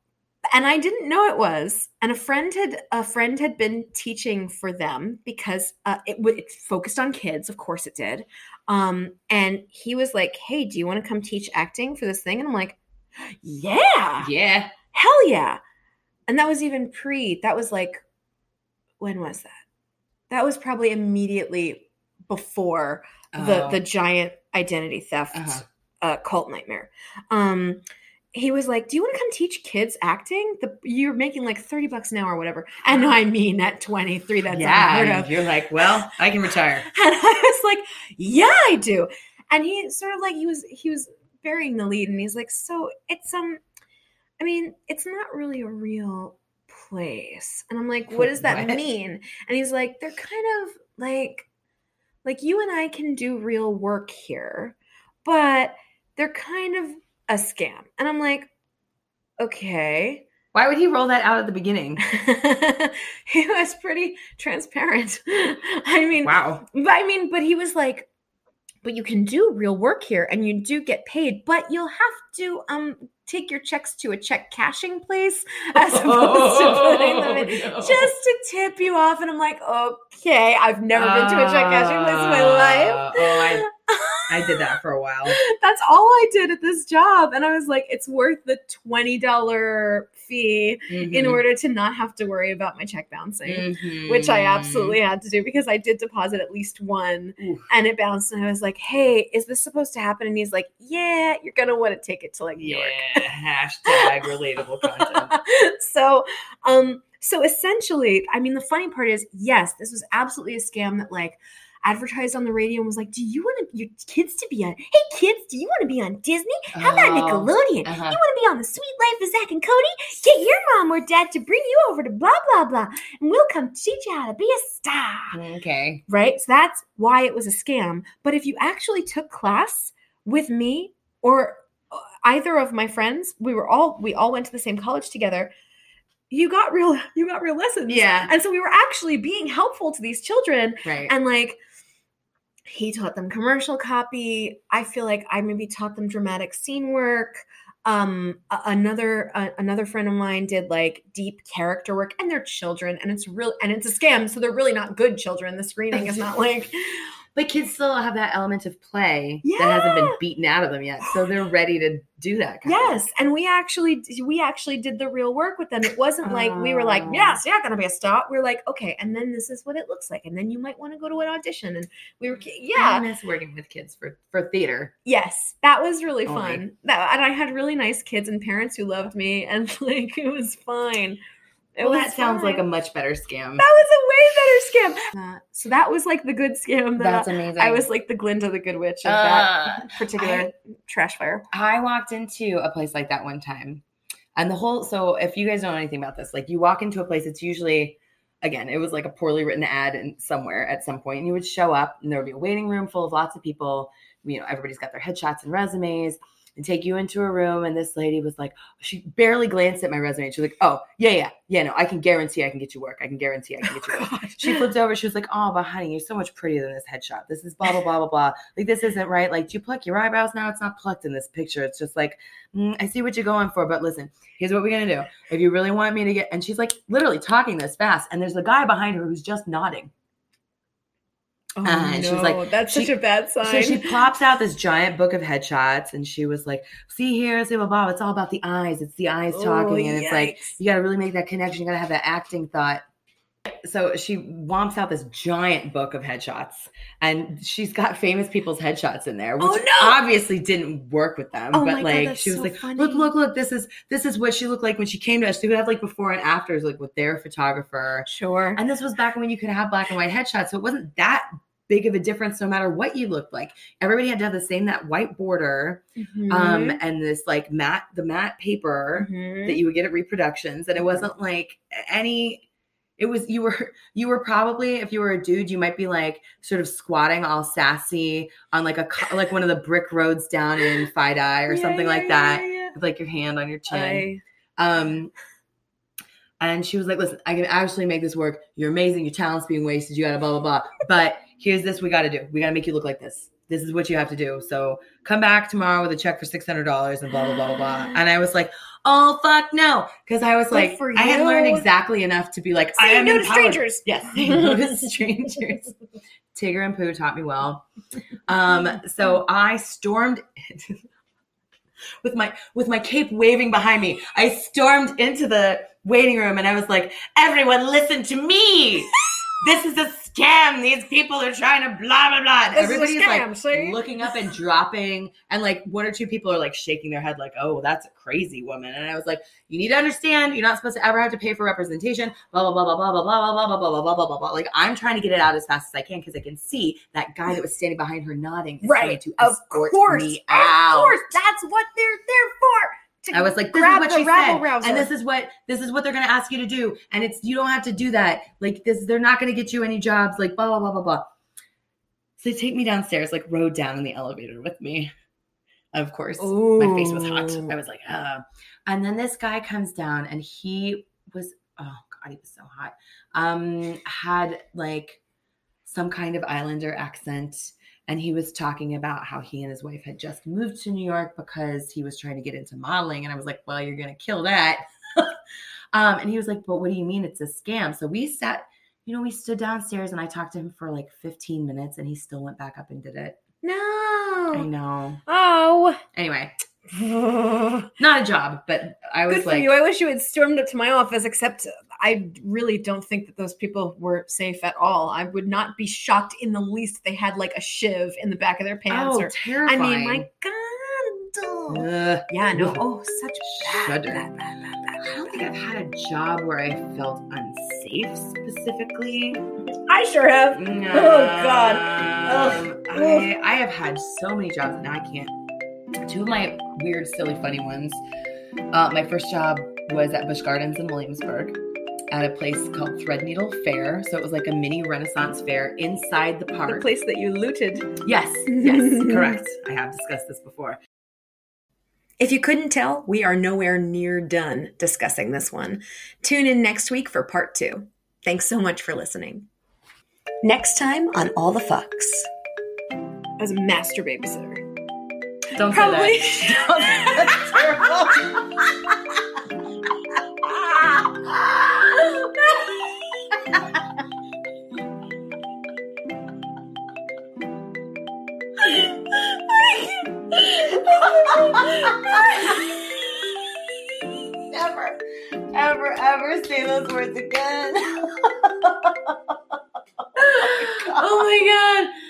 [SPEAKER 1] And I didn't know it was. And a friend had a friend had been teaching for them because uh, it, it focused on kids, of course it did. Um, and he was like, "Hey, do you want to come teach acting for this thing?" And I'm like, "Yeah,
[SPEAKER 2] Yeah.
[SPEAKER 1] hell yeah!" And that was even pre. That was like, when was that? That was probably immediately before the
[SPEAKER 2] Oh.
[SPEAKER 1] the giant identity theft
[SPEAKER 2] Uh-huh.
[SPEAKER 1] uh, cult nightmare. Um, he was like, "Do you want to come teach kids acting? The, you're making like thirty bucks an hour or whatever." And I mean, at twenty three, that's unheard
[SPEAKER 2] yeah.
[SPEAKER 1] of.
[SPEAKER 2] You're like, well, I can retire. (laughs)
[SPEAKER 1] And I was like, "Yeah, I do." And he sort of like he was he was burying the lead, and he's like, "So it's um, I mean, it's not really a real place." And I'm like, "What does that
[SPEAKER 2] What?
[SPEAKER 1] mean?" And he's like, "They're kind of like, like you and I can do real work here, but they're kind of a scam." And I'm like, "Okay."
[SPEAKER 2] Why would he roll that out at the beginning? (laughs)
[SPEAKER 1] he was pretty transparent. (laughs) I mean,
[SPEAKER 2] Wow.
[SPEAKER 1] I mean, but he was like, but you can do real work here and you do get paid, but you'll have to um take your checks to a check cashing place (laughs) as opposed to putting them in
[SPEAKER 2] Oh, no.
[SPEAKER 1] just to tip you off. And I'm like, okay, I've never been to a check cashing place in my life.
[SPEAKER 2] Uh, Oh, I, I did that for a while.
[SPEAKER 1] That's all I did at this job. And I was like, it's worth the $20 fee in
[SPEAKER 2] Mhm.
[SPEAKER 1] order to not have to worry about my check bouncing.
[SPEAKER 2] Mhm.
[SPEAKER 1] which I absolutely had to do because I did deposit at least one
[SPEAKER 2] Oof.
[SPEAKER 1] and it bounced. And I was like, hey, is this supposed to happen? And he's like, yeah, you're going to want to take it to like New York.
[SPEAKER 2] Yeah. Hashtag relatable content. (laughs)
[SPEAKER 1] so, um, so essentially, I mean, the funny part is, yes, this was absolutely a scam that like advertised on the radio and was like, do you want your kids to be on, hey kids, do you want to be on Disney? How about
[SPEAKER 2] Oh,
[SPEAKER 1] Nickelodeon?
[SPEAKER 2] uh-huh.
[SPEAKER 1] You want to be on the Suite Life of Zack and Cody? Get your mom or dad to bring you over to blah blah blah, and we'll come teach you how to be a star.
[SPEAKER 2] Okay.
[SPEAKER 1] Right? So that's why it was a scam. But if you actually took class with me or uh, either of my friends, we were all we all went to the same college together. You got real (laughs) you got real lessons.
[SPEAKER 2] Yeah.
[SPEAKER 1] And so we were actually being helpful to these children
[SPEAKER 2] Right.
[SPEAKER 1] and like he taught them commercial copy. I feel like i maybe taught them dramatic scene work. Um another uh, another friend of mine did like deep character work and they're children and it's real and it's a scam so they're really not good children. The screening is not like
[SPEAKER 2] But kids still have that element of play that hasn't been beaten out of them yet, so they're ready to do that. Kind
[SPEAKER 1] yes and we actually we actually did the real work with them it wasn't like we were like
[SPEAKER 2] Oh.
[SPEAKER 1] yes you're gonna be a stop we are like okay and then this is what it looks like and then you might want to go to an audition and we were yeah
[SPEAKER 2] I miss working with kids for for theater.
[SPEAKER 1] Yes, that was really
[SPEAKER 2] Only.
[SPEAKER 1] fun. That and I had really nice kids and parents who loved me, and (laughs) like it was fine. It
[SPEAKER 2] well,
[SPEAKER 1] was
[SPEAKER 2] that sounds like a much better scam.
[SPEAKER 1] that was a way better scam. (laughs) Uh, so that was like the good scam. That
[SPEAKER 2] That's amazing.
[SPEAKER 1] I was like the Glinda the Good Witch of that
[SPEAKER 2] Uh,
[SPEAKER 1] particular trash fire.
[SPEAKER 2] I walked into a place like that one time. And the whole so if you guys don't know anything about this, like you walk into a place, it's usually again, it was like a poorly written ad in somewhere at some point, and you would show up and there would be a waiting room full of lots of people. You know, everybody's got their headshots and resumes. And take you into a room. And this lady was like, she barely glanced at my resume. She was like, oh, yeah, yeah, yeah, no, I can guarantee I can get you work. I can guarantee I can get you (laughs) work. she flipped over. She was like, oh, but honey, you're so much prettier than this headshot. This is blah, blah, blah, blah, blah. Like, this isn't right. Like, do you pluck your eyebrows now? It's not plucked in this picture. It's just like, mm, I see what you're going for. But listen, here's what we're going to do. If you really want me to get, and she's like literally talking this fast. And there's a guy behind her who's just nodding.
[SPEAKER 1] Oh,
[SPEAKER 2] and
[SPEAKER 1] no,
[SPEAKER 2] she was like-
[SPEAKER 1] "That's
[SPEAKER 2] she-
[SPEAKER 1] such a bad sign."
[SPEAKER 2] So she pops out this giant book of headshots and she was like, see here, see blah, blah, it's all about the eyes. It's the eyes oh, talking.
[SPEAKER 1] Oh,
[SPEAKER 2] and it's like, you got to really make that connection. You got to have that acting thought. So she womps out this giant book of headshots and she's got famous people's headshots in there, oh, which
[SPEAKER 1] Oh, no!
[SPEAKER 2] obviously didn't work with them.
[SPEAKER 1] Oh
[SPEAKER 2] but
[SPEAKER 1] God,
[SPEAKER 2] like
[SPEAKER 1] that's
[SPEAKER 2] she was
[SPEAKER 1] so
[SPEAKER 2] like,
[SPEAKER 1] funny.
[SPEAKER 2] look, look, look, this is this is what she looked like when she came to us. She would have like before and afters, like with their photographer.
[SPEAKER 1] sure.
[SPEAKER 2] And this was back when you could have black and white headshots. So it wasn't that big of a difference no matter what you looked like. Everybody had to have the same that white border
[SPEAKER 1] Mm-hmm.
[SPEAKER 2] um and this like matte the matte paper
[SPEAKER 1] Mhm.
[SPEAKER 2] that you would get at reproductions and it wasn't like any it was you were (laughs) you were probably if you were a dude you might be like sort of squatting all sassy on like a like one of the brick roads down in FiDi or
[SPEAKER 1] Yeah,
[SPEAKER 2] something
[SPEAKER 1] yeah,
[SPEAKER 2] like that
[SPEAKER 1] yeah,
[SPEAKER 2] with like your hand on your chin
[SPEAKER 1] I-
[SPEAKER 2] um, and she was like, "Listen, I can actually make this work. You're amazing. Your talent's being wasted. You gotta blah blah blah. But here's this: we gotta do. We gotta make you look like this. This is what you have to do. So come back tomorrow with a check for six hundred dollars and blah blah blah blah blah." And I was like, "Oh fuck no," because I was like, I had learned exactly enough to be like, I am
[SPEAKER 1] no to strangers.
[SPEAKER 2] Yes, say no to strangers. Tigger and Pooh taught me well. Um, so I stormed (laughs) with my with my cape waving behind me. I stormed into the waiting room and I was like, "Everyone, listen to me! (laughs) This is a scam. These people are trying to blah blah blah." And
[SPEAKER 1] This
[SPEAKER 2] everybody's
[SPEAKER 1] scam,
[SPEAKER 2] like
[SPEAKER 1] see?
[SPEAKER 2] looking up and dropping, and like one or two people are like shaking their head, like, "Oh, that's a crazy woman." And I was like, "You need to understand, you're not supposed to ever have to pay for representation." Blah blah blah blah blah blah blah blah blah blah blah blah blah blah. Like I'm trying to get it out as fast as I can because I can see that guy that was standing behind her nodding is trying
[SPEAKER 1] Right.
[SPEAKER 2] to
[SPEAKER 1] Of
[SPEAKER 2] escort
[SPEAKER 1] course.
[SPEAKER 2] me
[SPEAKER 1] Of
[SPEAKER 2] out.
[SPEAKER 1] course. That's what they're there for. To
[SPEAKER 2] I was like, this
[SPEAKER 1] grab
[SPEAKER 2] is what she said,
[SPEAKER 1] rouser.
[SPEAKER 2] and this is what this is what they're gonna ask you to do, and it's you don't have to do that. Like this, they're not gonna get you any jobs. Like blah blah blah blah blah. So they take me downstairs, like rode down in the elevator with me. Of course, my face was hot. I was like, uh. And then this guy comes down, and he was oh god, he was so hot. Um, had like some kind of islander accent and he was talking about how he and his wife had just moved to New York because he was trying to get into modeling. And I was like, well, you're going to kill that. (laughs) um, and he was like, but what do you mean it's a scam? So we sat, you know, we stood downstairs and I talked to him for like 15 minutes and he still went back up and did it.
[SPEAKER 1] No.
[SPEAKER 2] I know.
[SPEAKER 1] Oh.
[SPEAKER 2] Anyway, (laughs) not a job, but I was
[SPEAKER 1] for
[SPEAKER 2] like,
[SPEAKER 1] you. I wish you had stormed up to my office, except I really don't think that those people were safe at all. I would not be shocked in the least if they had like a shiv in the back of their pants.
[SPEAKER 2] oh,
[SPEAKER 1] or I mean, my God. Yeah, no. Oh, such bad,
[SPEAKER 2] Shudder.
[SPEAKER 1] bad, bad, bad,
[SPEAKER 2] I don't think I've had a job where I felt unsafe specifically.
[SPEAKER 1] I sure have.
[SPEAKER 2] No.
[SPEAKER 1] Oh, God.
[SPEAKER 2] Um. I, I have had so many jobs and I can't. Two of my weird, silly, funny ones. Uh, my first job was at Busch Gardens in Williamsburg at a place called Threadneedle Fair. So it was like a mini Renaissance fair inside the
[SPEAKER 1] The
[SPEAKER 2] park.
[SPEAKER 1] place that you looted.
[SPEAKER 2] yes, (laughs) yes, correct. I have discussed this before.
[SPEAKER 1] If you couldn't tell, we are nowhere near done discussing this one. Tune in next week for part two. Thanks so much for listening. Next time on All the Fucks. As a master babysitter.
[SPEAKER 2] Don't
[SPEAKER 1] Probably.
[SPEAKER 2] say that. (laughs) (laughs) (laughs) Never, ever, ever say those words again.
[SPEAKER 1] oh my god. Oh